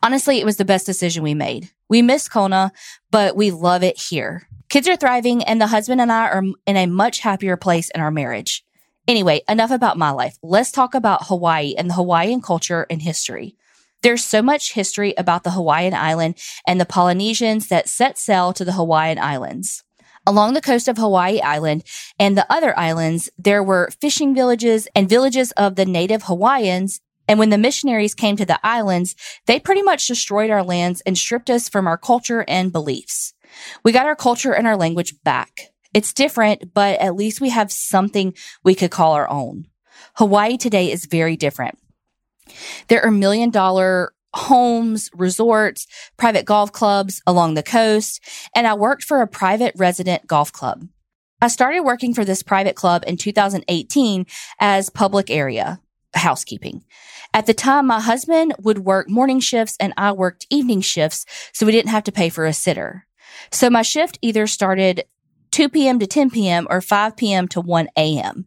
Honestly, it was the best decision we made. We miss Kona, but we love it here. Kids are thriving and the husband and I are in a much happier place in our marriage. Anyway, enough about my life. Let's talk about Hawaii and the Hawaiian culture and history. There's so much history about the Hawaiian island and the Polynesians that set sail to the Hawaiian islands. Along the coast of Hawaii Island and the other islands, there were fishing villages and villages of the native Hawaiians. And when the missionaries came to the islands, they pretty much destroyed our lands and stripped us from our culture and beliefs. We got our culture and our language back. It's different, but at least we have something we could call our own. Hawaii today is very different. There are million dollar homes, resorts, private golf clubs along the coast, and I worked for a private resident golf club. I started working for this private club in 2018 as public area housekeeping. At the time, my husband would work morning shifts and I worked evening shifts, so we didn't have to pay for a sitter. So my shift either started 2 p.m. to 10 p.m. or 5 p.m. to 1 a.m.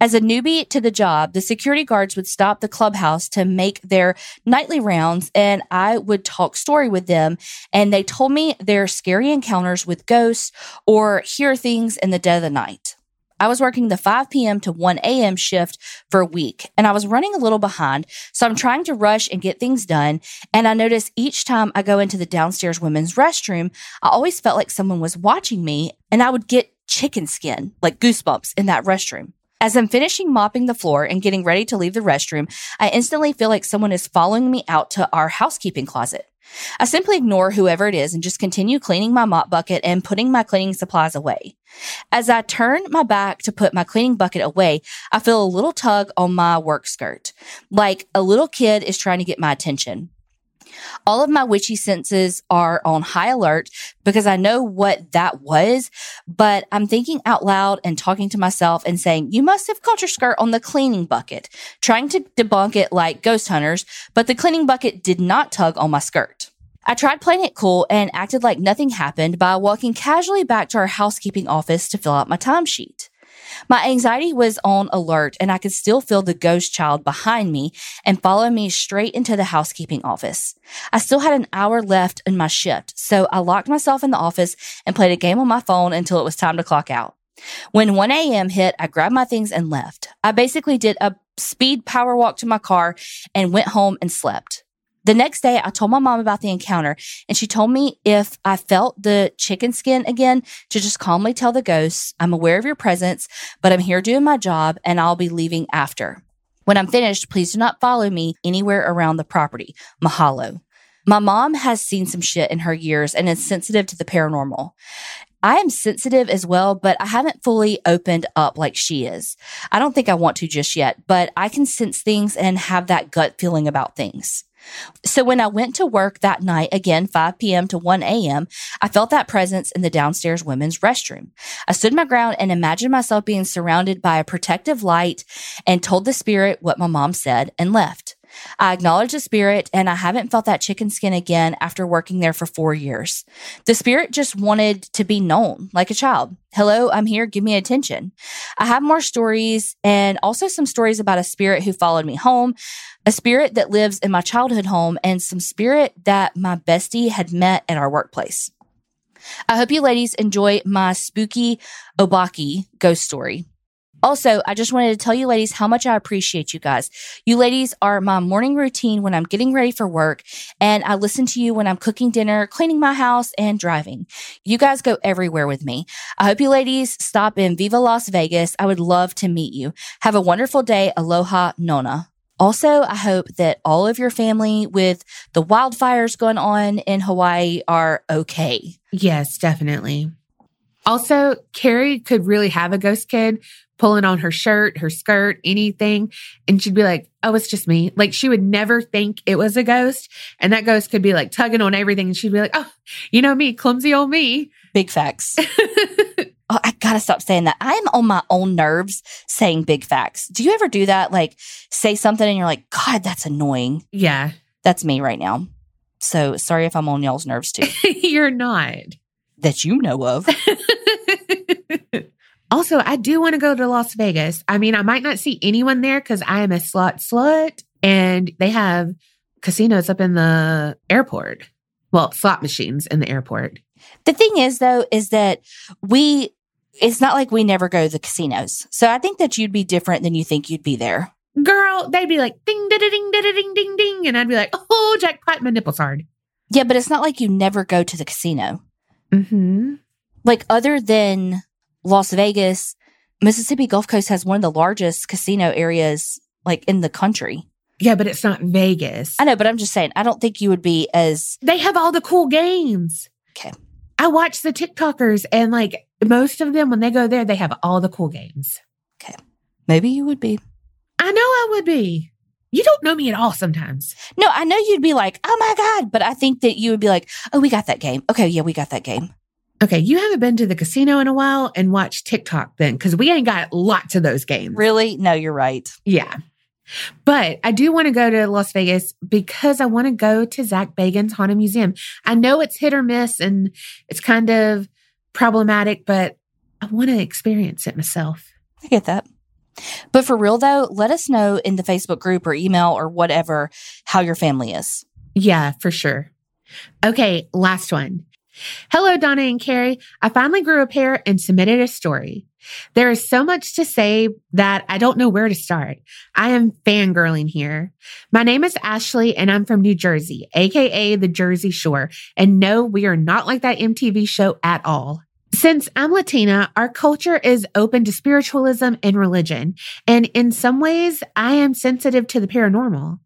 As a newbie to the job, the security guards would stop the clubhouse to make their nightly rounds and I would talk story with them. And they told me their scary encounters with ghosts or hear things in the dead of the night. I was working the 5 p.m. to 1 a.m. shift for a week and I was running a little behind. So I'm trying to rush and get things done. And I notice each time I go into the downstairs women's restroom, I always felt like someone was watching me and I would get chicken skin, like goosebumps in that restroom. As I'm finishing mopping the floor and getting ready to leave the restroom, I instantly feel like someone is following me out to our housekeeping closet. I simply ignore whoever it is and just continue cleaning my mop bucket and putting my cleaning supplies away. As I turn my back to put my cleaning bucket away, I feel a little tug on my work skirt, like a little kid is trying to get my attention. All of my witchy senses are on high alert because I know what that was, but I'm thinking out loud and talking to myself and saying, you must have caught your skirt on the cleaning bucket, trying to debunk it like ghost hunters, but the cleaning bucket did not tug on my skirt. I tried playing it cool and acted like nothing happened by walking casually back to our housekeeping office to fill out my timesheet. My anxiety was on alert and I could still feel the ghost child behind me and follow me straight into the housekeeping office. I still had an hour left in my shift, so I locked myself in the office and played a game on my phone until it was time to clock out. When 1 a.m. hit, I grabbed my things and left. I basically did a speed power walk to my car and went home and slept. The next day, I told my mom about the encounter and she told me if I felt the chicken skin again to just calmly tell the ghosts, I'm aware of your presence, but I'm here doing my job and I'll be leaving after. When I'm finished, please do not follow me anywhere around the property. Mahalo. My mom has seen some shit in her years and is sensitive to the paranormal. I am sensitive as well, but I haven't fully opened up like she is. I don't think I want to just yet, but I can sense things and have that gut feeling about things. So when I went to work that night, again, 5 p.m. to 1 a.m., I felt that presence in the downstairs women's restroom. I stood my ground and imagined myself being surrounded by a protective light and told the spirit what my mom said and left. I acknowledge the spirit and I haven't felt that chicken skin again after working there for four years. The spirit just wanted to be known like a child. Hello, I'm here. Give me attention. I have more stories and also some stories about a spirit who followed me home, a spirit that lives in my childhood home, and some spirit that my bestie had met at our workplace. I hope you ladies enjoy my spooky obake ghost story. Also, I just wanted to tell you ladies how much I appreciate you guys. You ladies are my morning routine when I'm getting ready for work, and I listen to you when I'm cooking dinner, cleaning my house, and driving. You guys go everywhere with me. I hope you ladies stop in Viva Las Vegas. I would love to meet you. Have a wonderful day. Aloha, Nona. Also, I hope that all of your family with the wildfires going on in Hawaii are okay. Yes, definitely. Also, Carrie could really have a ghost kid pulling on her shirt, her skirt, anything. And she'd be like, Oh, it's just me. Like she would never think it was a ghost. And that ghost could be like tugging on everything. And she'd be like, Oh, you know me, clumsy old me. Big facts. Oh, I gotta stop saying that. I'm on my own nerves saying big facts. Do you ever do that? Like say something and you're like, God, that's annoying. yeah. That's me right now. So sorry if I'm on y'all's nerves too. You're not. that you know of. also, I do want to go to Las Vegas. I mean, I might not see anyone there because I am a slot slut and they have casinos up in the airport. Well, slot machines in the airport. The thing is, though, is that we, it's not like we never go to the casinos. So I think that you'd be different than you think you'd be there. Girl, they'd be like ding da da ding da da ding ding ding. And I'd be like, oh jackpot, my nipples hard. Yeah, but it's not like you never go to the casino. Mm-hmm. Like, other than Las Vegas, Mississippi Gulf Coast has one of the largest casino areas, like in the country. Yeah, but it's not Vegas. I know, but I'm just saying, I don't think you would be as, They have all the cool games. Okay. I watch the TikTokers and like most of them, when they go there, they have all the cool games. Okay. Maybe you would be. I know I would be. You don't know me at all sometimes. No, I know you'd be like, oh my God. But I think that you would be like, oh, we got that game. Okay, yeah, we got that game. Okay, you haven't been to the casino in a while and watched TikTok then because we ain't got lots of those games. Really? No, you're right. Yeah. But I do want to go to Las Vegas because I want to go to Zak Bagans' Haunted Museum. I know it's hit or miss and it's kind of problematic, but I want to experience it myself. I get that. But for real though, let us know in the Facebook group or email or whatever how your family is. Yeah, for sure. Okay, last one. Hello, Donna and Carrie. I finally grew a pair and submitted a story. There is so much to say that I don't know where to start. I am fangirling here. My name is Ashley and I'm from New Jersey, aka the Jersey Shore. And no, we are not like that MTV show at all. Since I'm Latina, our culture is open to spiritualism and religion. And in some ways, I am sensitive to the paranormal.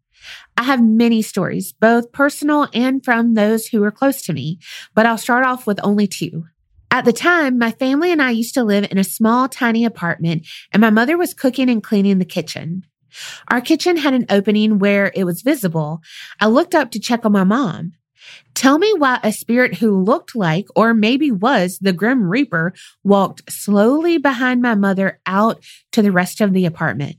I have many stories, both personal and from those who are close to me, but I'll start off with only two. At the time, my family and I used to live in a small, tiny apartment, and my mother was cooking and cleaning the kitchen. Our kitchen had an opening where it was visible. I looked up to check on my mom. Tell me why a spirit who looked like, or maybe was, the Grim Reaper walked slowly behind my mother out to the rest of the apartment.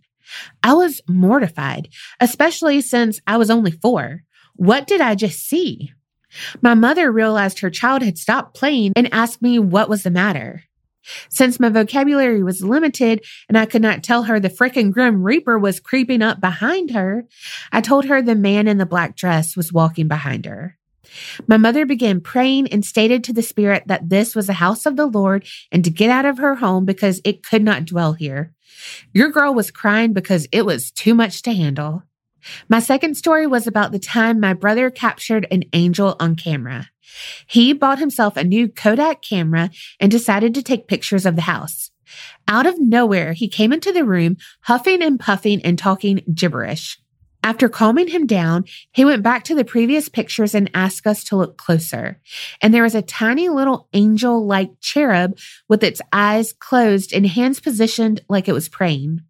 I was mortified, especially since I was only four. What did I just see? My mother realized her child had stopped playing and asked me what was the matter. Since my vocabulary was limited and I could not tell her the frickin' Grim Reaper was creeping up behind her, I told her the man in the black dress was walking behind her. My mother began praying and stated to the spirit that this was a house of the Lord and to get out of her home because it could not dwell here. Your girl was crying because it was too much to handle. My second story was about the time my brother captured an angel on camera. He bought himself a new Kodak camera and decided to take pictures of the house. Out of nowhere, he came into the room huffing and puffing and talking gibberish. After calming him down, he went back to the previous pictures and asked us to look closer. And there was a tiny little angel like cherub with its eyes closed and hands positioned like it was praying.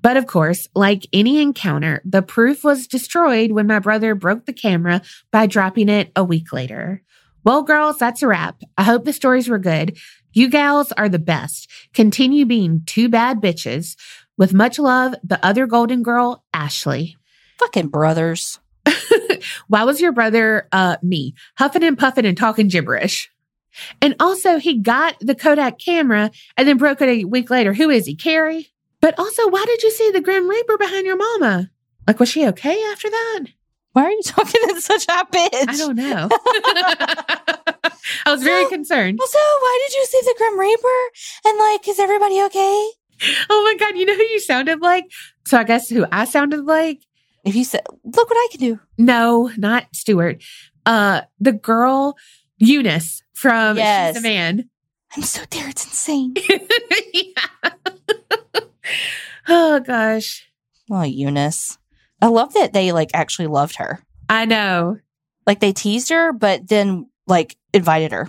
But of course, like any encounter, the proof was destroyed when my brother broke the camera by dropping it a week later. Well, girls, that's a wrap. I hope the stories were good. You gals are the best. Continue being two bad bitches. With much love, the other golden girl, Ashley. Fucking brothers. Why was your brother uh me huffing and puffing and talking gibberish? And also he got the Kodak camera and then broke it a week later. Who is he? Carrie? But also, why did you see the Grim Reaper behind your mama? Like, was she okay after that? Why are you talking in such a pitch? I don't know. I was very concerned. Also, why did you see the Grim Reaper? And like, is everybody okay? Oh my God, you know who you sounded like? So I guess who I sounded like? If you said, look what I can do. No, not Stuart. Uh, the girl Eunice from Yes. She's a Man. I'm so there. It's insane. Oh gosh. Oh, Eunice. I love that they like actually loved her. I know. Like they teased her, but then like invited her.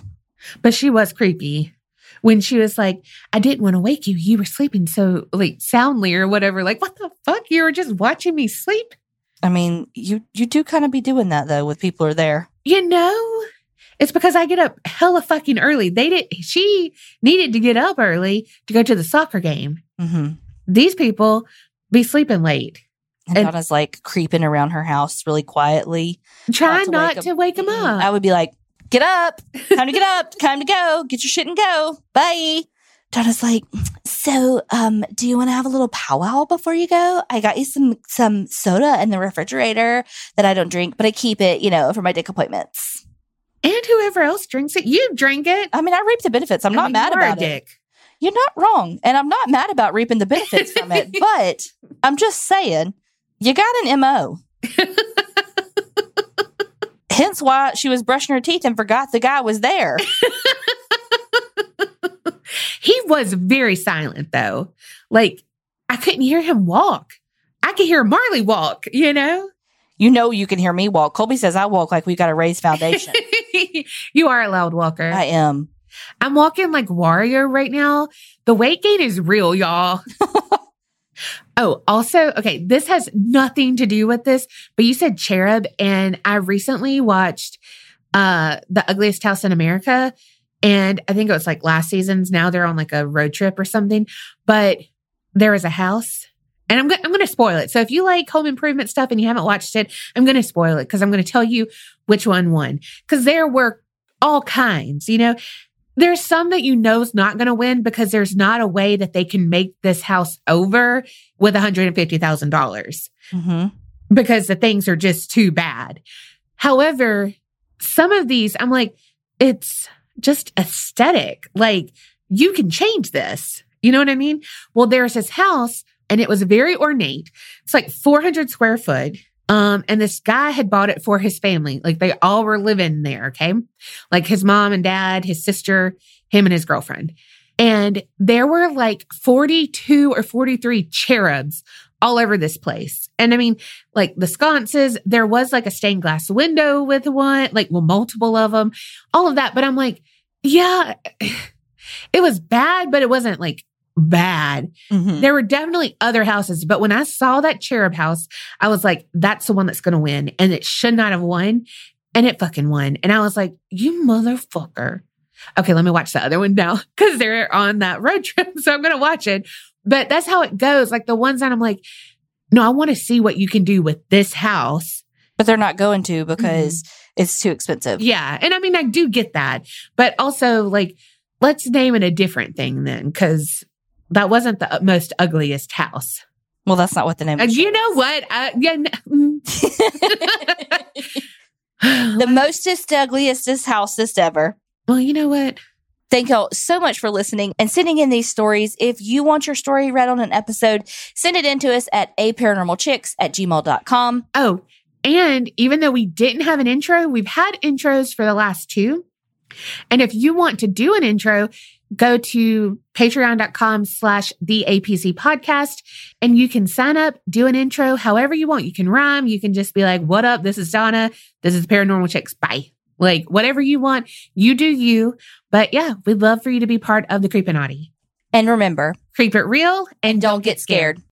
But she was creepy. when she was like, I didn't want to wake you. You were sleeping so like soundly or whatever. Like, what the fuck? You were just watching me sleep? I mean, you you do kind of be doing that though with people who are there. You know, it's because I get up hella fucking early. They did. She needed to get up early to go to the soccer game. Mm-hmm. These people be sleeping late, And, And- Donna's like creeping around her house really quietly. trying to not wake to 'em. wake them up. I would be like, get up. Time to get up. Time to go. Get your shit and go. Bye. Donna's like, so um, do you want to have a little powwow before you go? I got you some some soda in the refrigerator that I don't drink, but I keep it, you know, for my dick appointments. and whoever else drinks it, you drink it. I mean, I reap the benefits. I'm I not mean, mad you are a about it. dick. You're not wrong. And I'm not mad about reaping the benefits from it, but I'm just saying, you got an MO. Hence why she was brushing her teeth and forgot the guy was there. He was very silent though. Like I couldn't hear him walk. I could hear Marley walk, you know? You know you can hear me walk. Colby says I walk like we got a raised foundation. you are a loud walker. I am. I'm walking like Wario right now. The weight gain is real, y'all. oh, also, okay, this has nothing to do with this, but you said cherub, and I recently watched uh The Ugliest House in America. And I think it was like last season's. Now they're on like a road trip or something. But there is a house. And I'm, go- I'm going to spoil it. So if you like home improvement stuff and you haven't watched it, I'm going to spoil it because I'm going to tell you which one won. Because there were all kinds, you know there's some that you know is not going to win because there's not a way that they can make this house over with $150,000 hmm because the things are just too bad. However, some of these, I'm like, it's just aesthetic. Like, you can change this. You know what I mean? Well, there's this house and it was very ornate. It's like 400 square foot. Um, and this guy had bought it for his family. Like they all were living there. Okay. Like his mom and dad, his sister, him and his girlfriend. And there were like 42 or 43 cherubs all over this place. And I mean, like the sconces, there was like a stained glass window with one, like, well, multiple of them, all of that. But I'm like, yeah, it was bad, but it wasn't like bad. hmm There were definitely other houses, but when I saw that cherub house, I was like, that's the one that's going to win. And it should not have won. And it fucking won. And I was like, you motherfucker. Okay, let me watch the other one now because they're on that road trip. So I'm going to watch it. But that's how it goes. Like the ones that I'm like, no, I want to see what you can do with this house. But they're not going to because it's too expensive. Yeah. And I mean, I do get that. But also, like, let's name it a different thing then because that wasn't the most ugliest house. Well, that's not what the name Uh, you know what? I, yeah, n- mm. the mostest, ugliestest housest ever. well, you know what? Thank y'all so much for listening and sending in these stories. If you want your story read on an episode, send it in to us at a paranormalchicks at gmail.com. Oh, and even though we didn't have an intro, we've had intros for the last two. And if you want to do an intro, go to patreon.com slash the APC podcast and you can sign up, do an intro however you want. You can rhyme. You can just be like, what up? This is Donna. This is Paranormal Chicks. Bye. Like whatever you want, you do you. But yeah, we'd love for you to be part of the Creepinati. And remember, Creep it real and don't get scared.